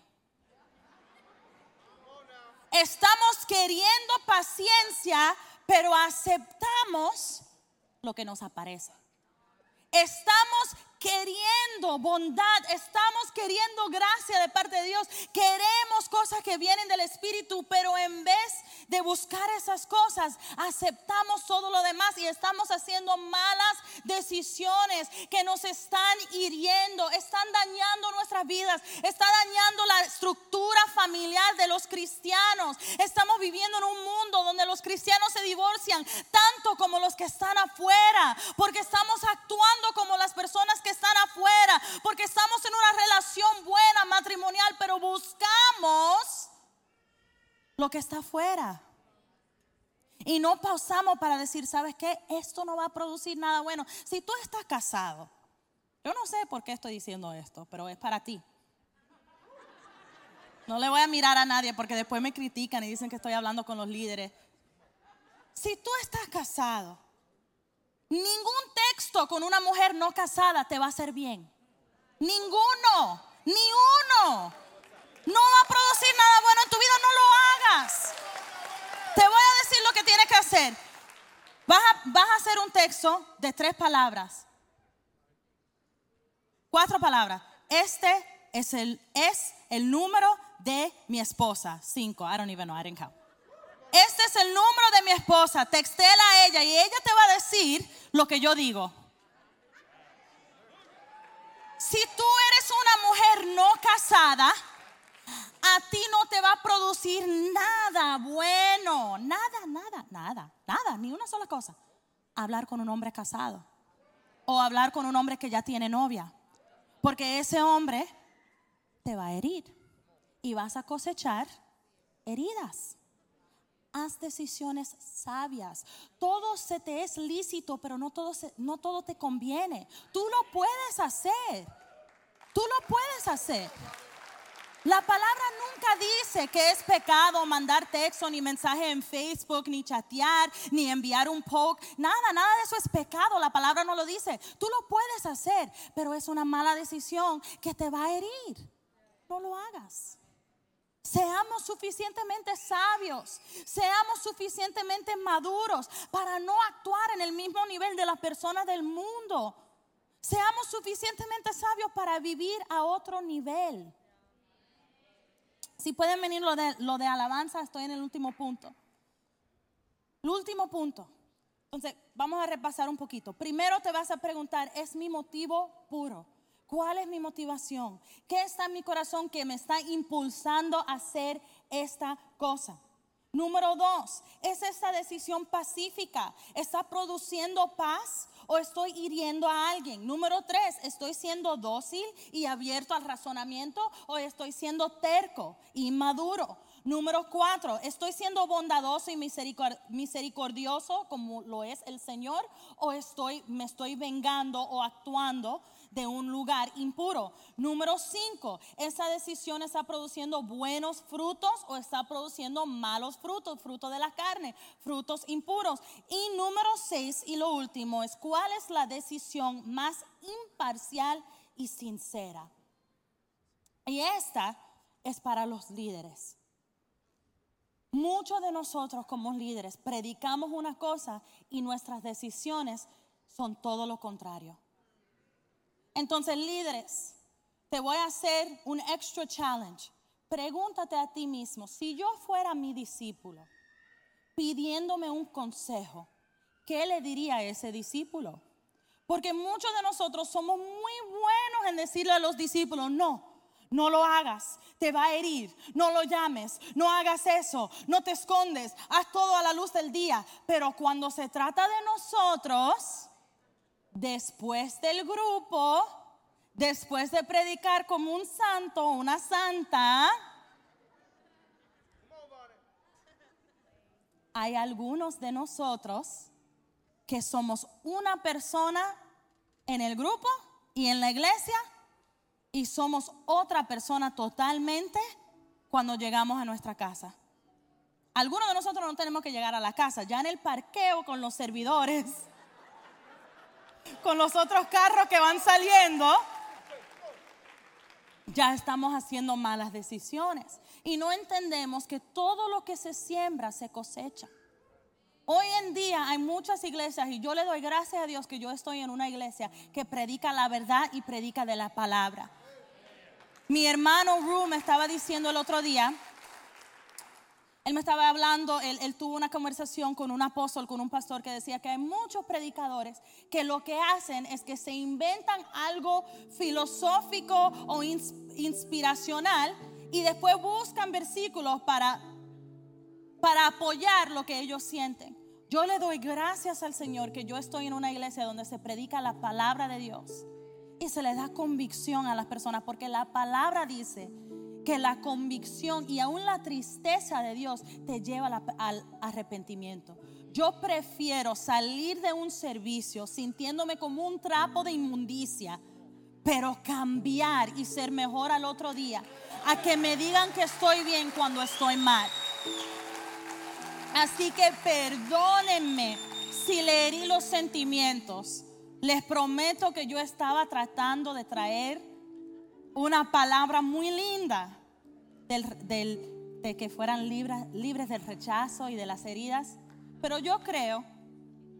Estamos queriendo paciencia, pero aceptamos lo que nos aparece. Estamos queriendo bondad, estamos queriendo gracia de parte de Dios, queremos cosas que vienen del Espíritu, pero en vez de buscar esas cosas, aceptamos todo lo demás y estamos haciendo malas decisiones que nos están hiriendo, están dañando nuestras vidas, está dañando la estructura familiar de los cristianos. Estamos viviendo en un mundo donde los cristianos se divorcian tanto como los que están afuera, porque estamos actuando como las personas que están afuera, porque estamos en una relación buena matrimonial, pero buscamos lo que está afuera. Y no pausamos para decir, ¿sabes qué? Esto no va a producir nada bueno. Si tú estás casado, yo no sé por qué estoy diciendo esto, pero es para ti. No le voy a mirar a nadie porque después me critican y dicen que estoy hablando con los líderes. Si tú estás casado, ningún texto con una mujer no casada te va a hacer bien. Ninguno, ni uno. No va a producir nada bueno en tu vida, no lo hagas. Te voy a decir lo que tienes que hacer. Vas a, vas a hacer un texto de tres palabras. Cuatro palabras. Este es el, es el número de mi esposa. Cinco. I don't even know. I didn't count. Este es el número de mi esposa. Textela a ella y ella te va a decir lo que yo digo. Si tú eres una mujer no casada, a ti no te va a producir nada bueno, nada, nada, nada, nada, ni una sola cosa. Hablar con un hombre casado o hablar con un hombre que ya tiene novia, porque ese hombre te va a herir y vas a cosechar heridas. Haz decisiones sabias. Todo se te es lícito, pero no todo, no todo te conviene. Tú lo puedes hacer. Tú lo puedes hacer. La palabra nunca dice que es pecado mandar texto, ni mensaje en Facebook, ni chatear, ni enviar un poke. Nada, nada de eso es pecado. La palabra no lo dice. Tú lo puedes hacer, pero es una mala decisión que te va a herir. No lo hagas. Seamos suficientemente sabios, seamos suficientemente maduros para no actuar en el mismo nivel de las personas del mundo. Seamos suficientemente sabios para vivir a otro nivel. Si pueden venir lo de, lo de alabanza, estoy en el último punto. El último punto. Entonces, vamos a repasar un poquito. Primero te vas a preguntar, ¿es mi motivo puro? ¿Cuál es mi motivación? ¿Qué está en mi corazón que me está impulsando a hacer esta cosa? Número dos, ¿es esta decisión pacífica? ¿Está produciendo paz o estoy hiriendo a alguien? Número tres, ¿estoy siendo dócil y abierto al razonamiento o estoy siendo terco, inmaduro? Número cuatro, ¿estoy siendo bondadoso y misericordioso como lo es el Señor o estoy, me estoy vengando o actuando de un lugar impuro. Número cinco, esa decisión está produciendo buenos frutos o está produciendo malos frutos, fruto de la carne, frutos impuros. Y número seis, y lo último, es cuál es la decisión más imparcial y sincera. Y esta es para los líderes. Muchos de nosotros como líderes predicamos una cosa y nuestras decisiones son todo lo contrario. Entonces, líderes, te voy a hacer un extra challenge. Pregúntate a ti mismo, si yo fuera mi discípulo pidiéndome un consejo, ¿qué le diría a ese discípulo? Porque muchos de nosotros somos muy buenos en decirle a los discípulos, no, no lo hagas, te va a herir, no lo llames, no hagas eso, no te escondes, haz todo a la luz del día. Pero cuando se trata de nosotros, después del grupo, después de predicar como un santo o una santa, hay algunos de nosotros que somos una persona en el grupo y en la iglesia y somos otra persona totalmente cuando llegamos a nuestra casa. Algunos de nosotros no tenemos que llegar a la casa, ya en el parqueo con los servidores con los otros carros que van saliendo, ya estamos haciendo malas decisiones. Y no entendemos que todo lo que se siembra se cosecha. hoy en día hay muchas iglesias y yo le doy gracias a Dios que yo estoy en una iglesia que predica la verdad y predica de la palabra. Mi hermano me estaba diciendo el otro día, él me estaba hablando, él, tuvo una conversación con un apóstol, con un pastor que decía que hay muchos predicadores que lo que hacen es que se inventan algo filosófico o inspiracional y después buscan versículos para, para apoyar lo que ellos sienten. Yo le doy gracias al Señor que yo estoy en una iglesia donde se predica la palabra de Dios y se le da convicción a las personas, porque la palabra dice que la convicción y aún la tristeza de Dios te lleva al arrepentimiento. Yo prefiero salir de un servicio sintiéndome como un trapo de inmundicia, pero cambiar y ser mejor al otro día, a que me digan que estoy bien cuando estoy mal. Así que perdónenme si le herí los sentimientos les prometo que yo estaba tratando de traer una palabra muy linda de que fueran libres, libres del rechazo y de las heridas. Pero yo creo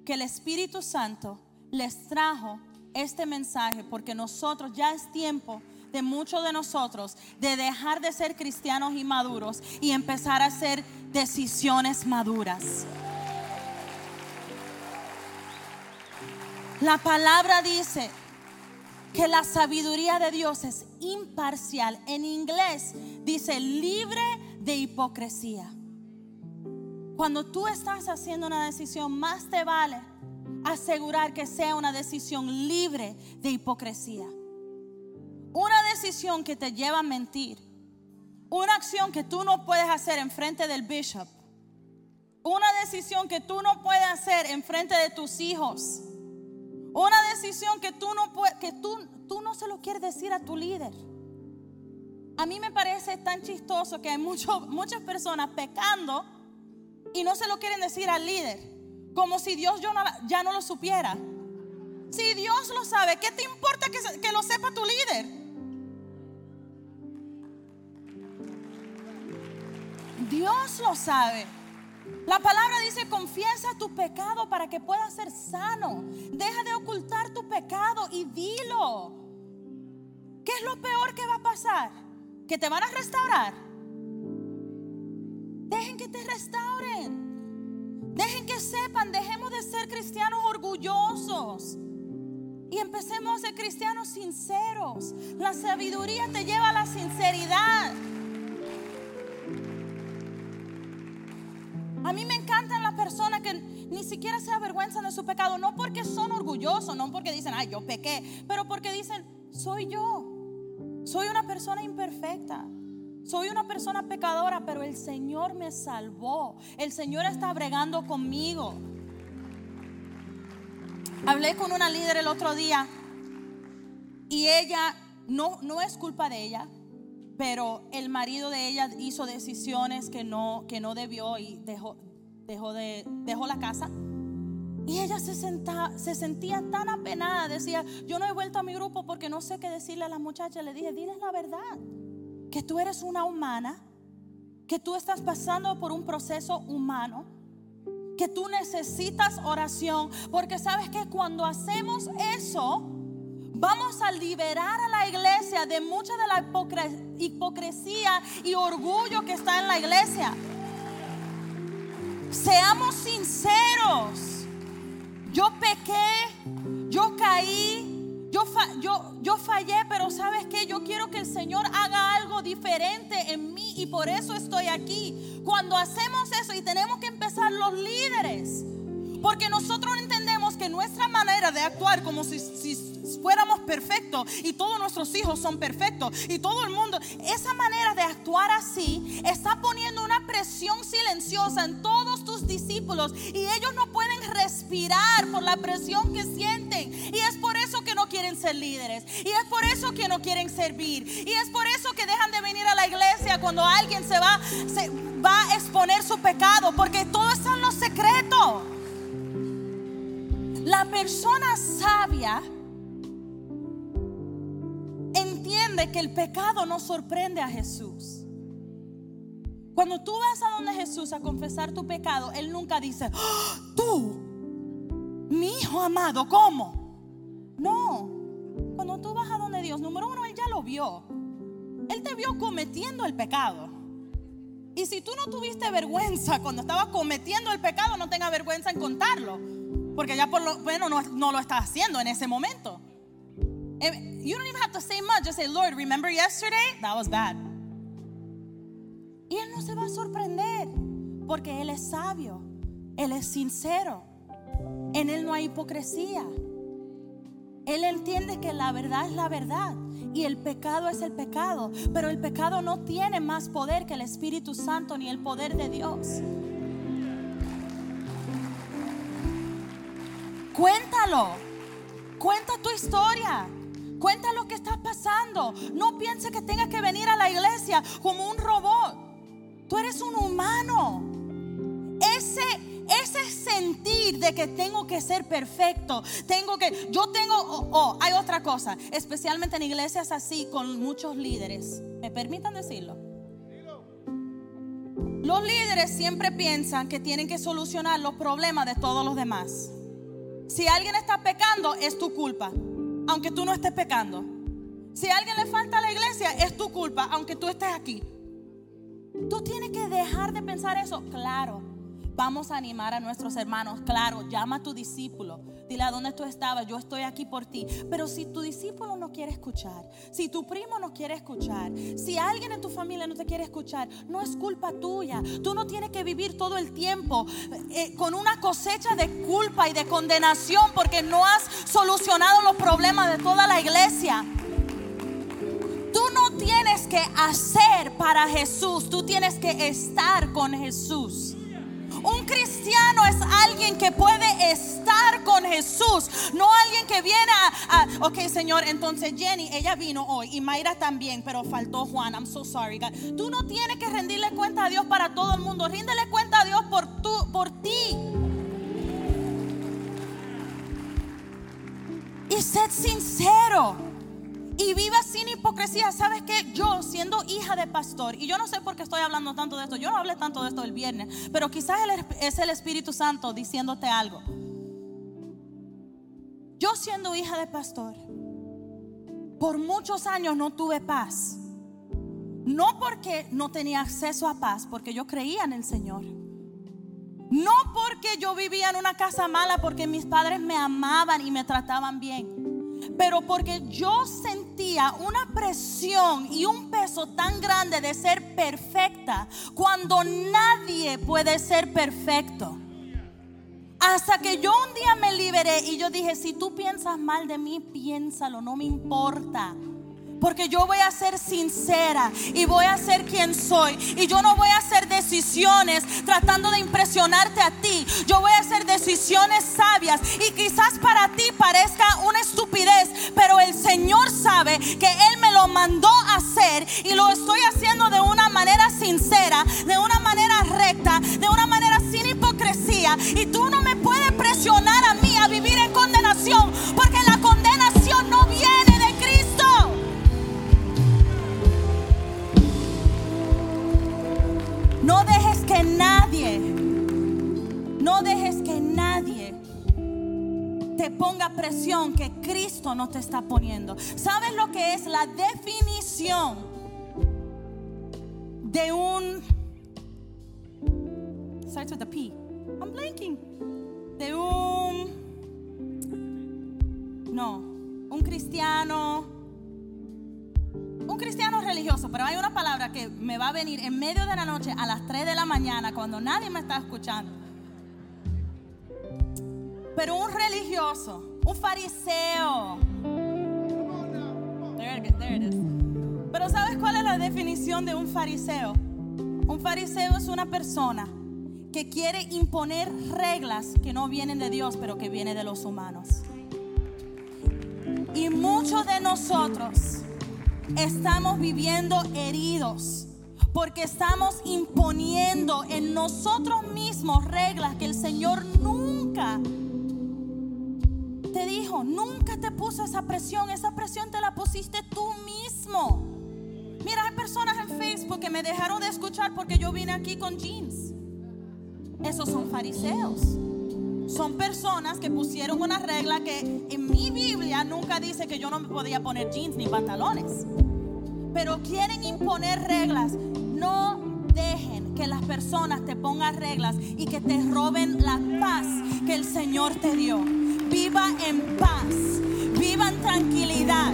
que el Espíritu Santo les trajo este mensaje porque nosotros ya es tiempo de muchos de nosotros de dejar de ser cristianos inmaduros y empezar a hacer decisiones maduras. La palabra dice que la sabiduría de Dios es imparcial. En inglés dice libre de hipocresía. Cuando tú estás haciendo una decisión, más te vale asegurar que sea una decisión libre de hipocresía. Una decisión que te lleva a mentir. Una acción que tú no puedes hacer en frente del bishop. Una decisión que tú no puedes hacer en frente de tus hijos una decisión que tú no que tú, tú no se lo quieres decir a tu líder. A mí me parece tan chistoso que hay muchas personas pecando y no se lo quieren decir al líder, como si Dios ya no lo supiera. Si Dios lo sabe, ¿qué te importa que, que lo sepa tu líder? Dios lo sabe. La palabra dice, confiesa tu pecado para que puedas ser sano. Deja de ocultar tu pecado y dilo. ¿Qué es lo peor que va a pasar? Que te van a restaurar. Dejen que te restauren. Dejen que sepan, dejemos de ser cristianos orgullosos. Y empecemos a ser cristianos sinceros. La sabiduría te lleva a la sinceridad. A mí me encantan las personas que ni siquiera se avergüenzan de su pecado, no porque son orgullosos, no porque dicen, ay, yo pequé, pero porque dicen, soy yo, soy una persona imperfecta. Soy una persona pecadora, pero el Señor me salvó. El Señor está bregando conmigo. Hablé con una líder el otro día y ella, no, no es culpa de ella, pero el marido de ella hizo decisiones que no, que no debió y dejó, dejó, de, dejó la casa. Y ella se, se sentía tan apenada, decía, yo no he vuelto a mi grupo porque no sé qué decirle a las muchachas. Le dije, diles la verdad, que tú eres una humana, que tú estás pasando por un proceso humano, que tú necesitas oración, porque sabes que cuando hacemos eso, Vamos a liberar a la iglesia de mucha de la hipocresía y orgullo que está en la iglesia. Seamos sinceros. Yo pequé, yo caí, yo, yo, yo fallé, pero sabes que yo quiero que el Señor haga algo diferente en mí y por eso estoy aquí. Cuando hacemos eso y tenemos que empezar los líderes, porque nosotros entendemos que nuestra manera de actuar como si, fuéramos perfectos y todos nuestros hijos son perfectos y todo el mundo, esa manera de actuar así está poniendo una presión silenciosa en todos tus discípulos y ellos no pueden respirar por la presión que sienten y es por eso que no quieren ser líderes y es por eso que no quieren servir y es por eso que dejan de venir a la iglesia cuando alguien se va se va a exponer su pecado porque todo está en los secretos. La persona sabia que el pecado no sorprende a Jesús. Cuando tú vas a donde Jesús a confesar tu pecado, Él nunca dice, ¡Ah! tú, mi hijo amado, ¿cómo? No, cuando tú vas a donde Dios, número uno, Él ya lo vio. Él te vio cometiendo el pecado. Y si tú no tuviste vergüenza cuando estabas cometiendo el pecado, no tengas vergüenza en contarlo. Porque ya por lo bueno no, no lo estás haciendo en ese momento. You don't even have to say much. Just say, Lord, remember yesterday? That was bad. Y Él no se va a sorprender. Porque Él es sabio. Él es sincero. En Él no hay hipocresía. Él entiende que la verdad es la verdad y el pecado es el pecado, pero el pecado no tiene más poder que el Espíritu Santo ni el poder de Dios. Cuéntalo, cuenta tu historia, cuenta lo que está pasando. No piense que tengas que venir a la iglesia como un robot. Tú eres un humano. Ese ese sentir de que tengo que ser perfecto, tengo que, yo tengo, oh, oh, hay otra cosa, especialmente en iglesias así con muchos líderes, ¿me permitan decirlo? Los líderes siempre piensan que tienen que solucionar los problemas de todos los demás. Si alguien está pecando, es tu culpa, aunque tú no estés pecando. Si alguien le falta a la iglesia, es tu culpa, aunque tú estés aquí. Tú tienes que dejar de pensar eso, claro. Vamos a animar a nuestros hermanos. Claro, llama a tu discípulo. Dile a dónde tú estabas. Yo estoy aquí por ti. Pero si tu discípulo no quiere escuchar, si tu primo no quiere escuchar, si alguien en tu familia no te quiere escuchar, no es culpa tuya. Tú no tienes que vivir todo el tiempo eh, con una cosecha de culpa y de condenación porque no has solucionado los problemas de toda la iglesia. Tú no tienes que hacer para Jesús, tú tienes que estar con Jesús. Un cristiano es alguien que puede estar con Jesús, no alguien que viene a, ok Señor, entonces Jenny, ella vino hoy y Mayra también, pero faltó Juan, I'm so sorry. Tú no tienes que rendirle cuenta a Dios para todo el mundo, ríndele cuenta a Dios por, tú, por ti. Y sed sincero y viva sin hipocresía. ¿Sabes qué? Yo, siendo hija de pastor, y yo no sé por qué estoy hablando tanto de esto, yo no hablé tanto de esto el viernes, pero quizás es el Espíritu Santo diciéndote algo. Yo siendo hija de pastor, por muchos años no tuve paz. No porque no tenía acceso a paz, porque yo creía en el Señor. No porque yo vivía en una casa mala, porque mis padres me amaban y me trataban bien pero porque yo sentía una presión y un peso tan grande de ser perfecta cuando nadie puede ser perfecto. Hasta que yo un día me liberé y yo dije, si tú piensas mal de mí, piénsalo, no me importa. Porque yo voy a ser sincera y voy a ser quien soy. Y yo no voy a hacer decisiones tratando de impresionarte a ti. Yo voy a hacer decisiones sabias. Y quizás para ti parezca una estupidez. Pero el Señor sabe que Él me lo mandó a hacer. Y lo estoy haciendo de una manera sincera, de una manera recta, de una manera sin hipocresía. Y tú no me puedes presionar a mí a vivir en condenación. Porque la condenación no viene No dejes que nadie, no dejes que nadie te ponga presión que Cristo no te está poniendo. ¿Sabes lo que es la definición de un... Starts with a P. I'm blanking. De un... No, un cristiano un cristiano religioso, pero hay una palabra que me va a venir en medio de la noche a las 3 de la mañana cuando nadie me está escuchando. Pero un religioso, un fariseo. Pero ¿sabes cuál es la definición de un fariseo? Un fariseo es una persona que quiere imponer reglas que no vienen de Dios, pero que vienen de los humanos. Y muchos de nosotros estamos viviendo heridos porque estamos imponiendo en nosotros mismos reglas que el Señor nunca te dijo, nunca te puso esa presión, esa presión te la pusiste tú mismo. Mira, hay personas en Facebook que me dejaron de escuchar porque yo vine aquí con jeans. Esos son fariseos. Son personas que pusieron una regla que en mi Biblia nunca dice que yo no me podía poner jeans ni pantalones. Pero quieren imponer reglas. No dejen que las personas te pongan reglas y que te roben la paz que el Señor te dio. Viva en paz, viva en tranquilidad,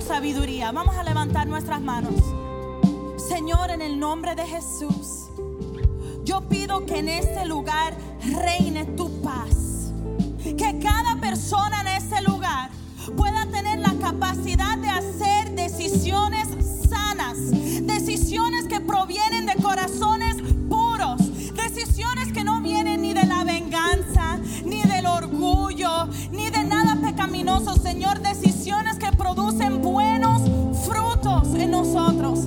sabiduría. Vamos a levantar nuestras manos. Señor, en el nombre de Jesús, yo pido que en este lugar reine tu paz. Que cada persona en este lugar pueda tener la capacidad de hacer decisiones sanas, decisiones que provienen de corazones puros, decisiones que no vienen ni de la venganza, ni del orgullo, ni de nada pecaminoso, Señor, decisiones que producen buenos frutos en nosotros,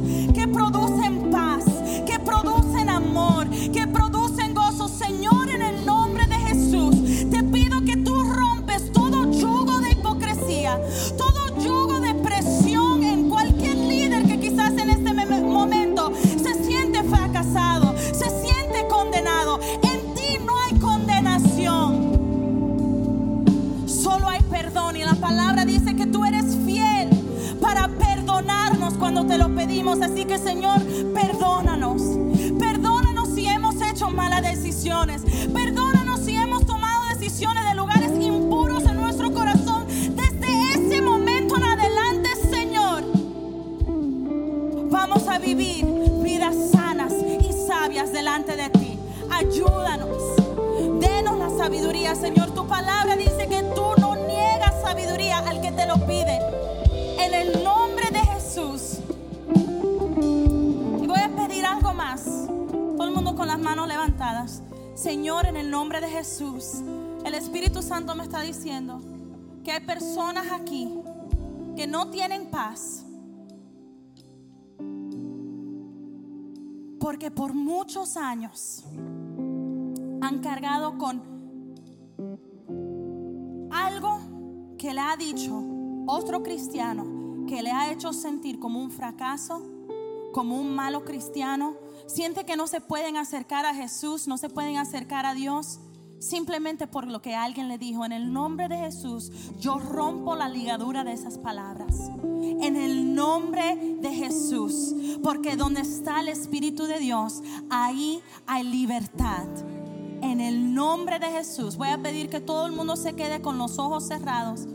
Así que Señor, perdónanos. Perdónanos si hemos hecho malas decisiones. Perdónanos si hemos tomado decisiones de lugares impuros en nuestro corazón. Desde ese momento en adelante, Señor, vamos a vivir vidas sanas y sabias delante de ti. Ayúdanos. Denos la sabiduría, Señor. Tu palabra dice Señor, en el nombre de Jesús. El Espíritu Santo me está diciendo que hay personas aquí que no tienen paz. Porque por muchos años han cargado con algo que le ha dicho otro cristiano que le ha hecho sentir como un fracaso, como un malo cristiano. Siente que no se pueden acercar a Jesús, no se pueden acercar a Dios. Simplemente por lo que alguien le dijo, en el nombre de Jesús, yo rompo la ligadura de esas palabras. En el nombre de Jesús, porque donde está el Espíritu de Dios, ahí hay libertad. En el nombre de Jesús, voy a pedir que todo el mundo se quede con los ojos cerrados.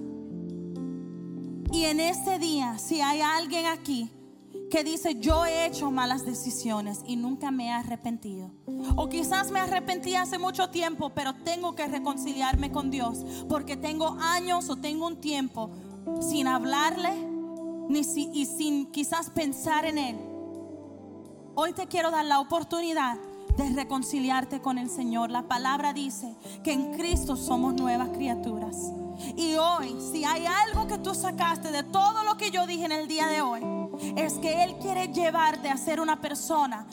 Y en este día, si hay alguien aquí que dice, yo he hecho malas decisiones y nunca me he arrepentido. O quizás me arrepentí hace mucho tiempo, pero tengo que reconciliarme con Dios porque tengo años o tengo un tiempo sin hablarle ni si- y sin quizás pensar en Él. Hoy te quiero dar la oportunidad de reconciliarte con el Señor. La palabra dice que en Cristo somos nuevas criaturas. Y hoy, si hay algo que tú sacaste de todo lo que yo dije en el día de hoy, es que Él quiere llevarte a ser una persona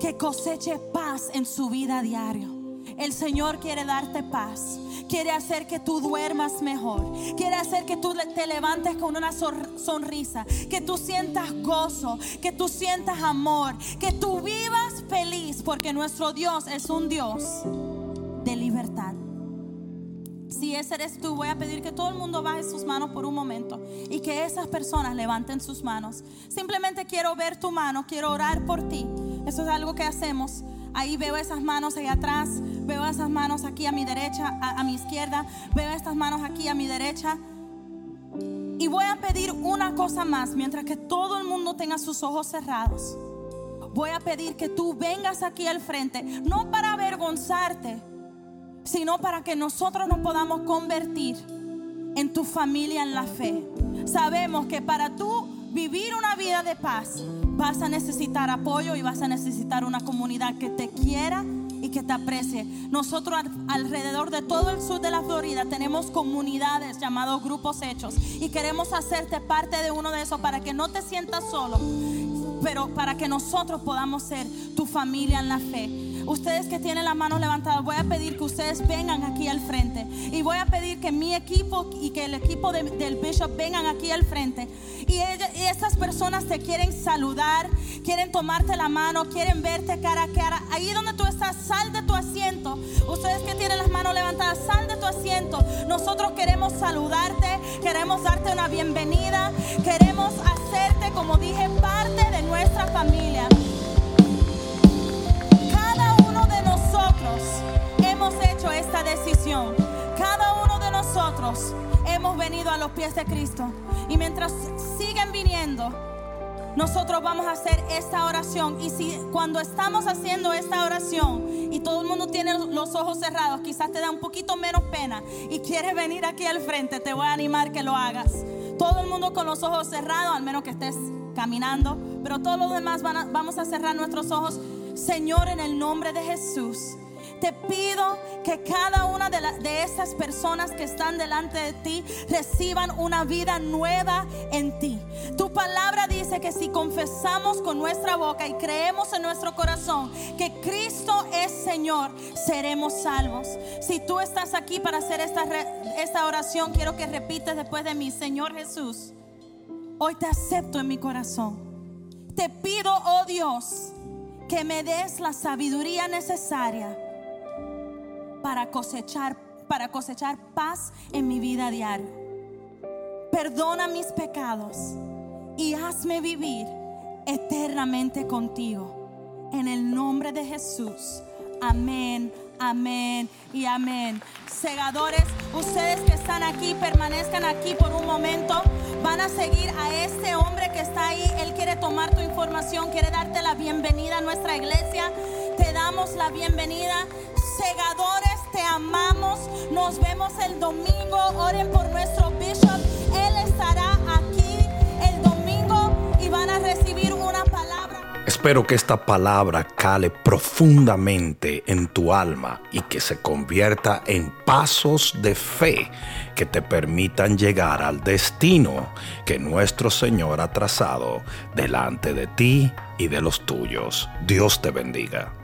que coseche paz en su vida diario. El Señor quiere darte paz. Quiere hacer que tú duermas mejor. Quiere hacer que tú te levantes con una sonrisa. Que tú sientas gozo. Que tú sientas amor. Que tú vivas feliz. Porque nuestro Dios es un Dios de libertad. Si ese eres tú, voy a pedir que todo el mundo baje sus manos por un momento y que esas personas levanten sus manos. Simplemente quiero ver tu mano, quiero orar por ti. Eso es algo que hacemos. Ahí veo esas manos ahí atrás, veo esas manos aquí a mi derecha, a, a mi izquierda, veo estas manos aquí a mi derecha. Y voy a pedir una cosa más, mientras que todo el mundo tenga sus ojos cerrados. Voy a pedir que tú vengas aquí al frente, no para avergonzarte, sino para que nosotros nos podamos convertir en tu familia en la fe. Sabemos que para tú vivir una vida de paz vas a necesitar apoyo y vas a necesitar una comunidad que te quiera y que te aprecie. Nosotros al- alrededor de todo el sur de la Florida tenemos comunidades llamados grupos hechos y queremos hacerte parte de uno de esos para que no te sientas solo, pero para que nosotros podamos ser tu familia en la fe. Ustedes que tienen las manos levantadas, voy a pedir que ustedes vengan aquí al frente. Y voy a pedir que mi equipo y que el equipo del bishop vengan aquí al frente. Y, y estas personas te quieren saludar, quieren tomarte la mano, quieren verte cara a cara. Ahí donde tú estás, sal de tu asiento. Ustedes que tienen las manos levantadas, sal de tu asiento. Nosotros queremos saludarte, queremos darte una bienvenida, queremos hacerte, como dije, parte de nuestra familia. Hemos hecho esta decisión. Cada uno de nosotros hemos venido a los pies de Cristo. Y mientras siguen viniendo, nosotros vamos a hacer esta oración. Y si cuando estamos haciendo esta oración y todo el mundo tiene los ojos cerrados, quizás te da un poquito menos pena y quieres venir aquí al frente, te voy a animar que lo hagas. Todo el mundo con los ojos cerrados, al menos que estés caminando, pero todos los demás vamos a cerrar nuestros ojos. Señor, en el nombre de Jesús. Te pido que cada una de, de estas personas que están delante de ti reciban una vida nueva en ti. Tu palabra dice que si confesamos con nuestra boca y creemos en nuestro corazón que Cristo es Señor, seremos salvos. Si tú estás aquí para hacer esta, esta oración, quiero que repites después de mí, Señor Jesús, hoy te acepto en mi corazón. Te pido, oh Dios, que me des la sabiduría necesaria para cosechar, para cosechar paz en mi vida diaria. Perdona mis pecados y hazme vivir eternamente contigo. En el nombre de Jesús. Amén, amén y amén. Segadores, ustedes que están aquí, permanezcan aquí por un momento. Van a seguir a este hombre que está ahí. Él quiere tomar tu información, quiere darte la bienvenida a nuestra iglesia. Te damos la bienvenida. Segadores, te amamos. Nos vemos el domingo. Oren por nuestro bishop. Él estará aquí el domingo y van a recibir una palabra. Espero que esta palabra cale profundamente en tu alma y que se convierta en pasos de fe que te permitan llegar al destino que nuestro Señor ha trazado delante de ti y de los tuyos. Dios te bendiga.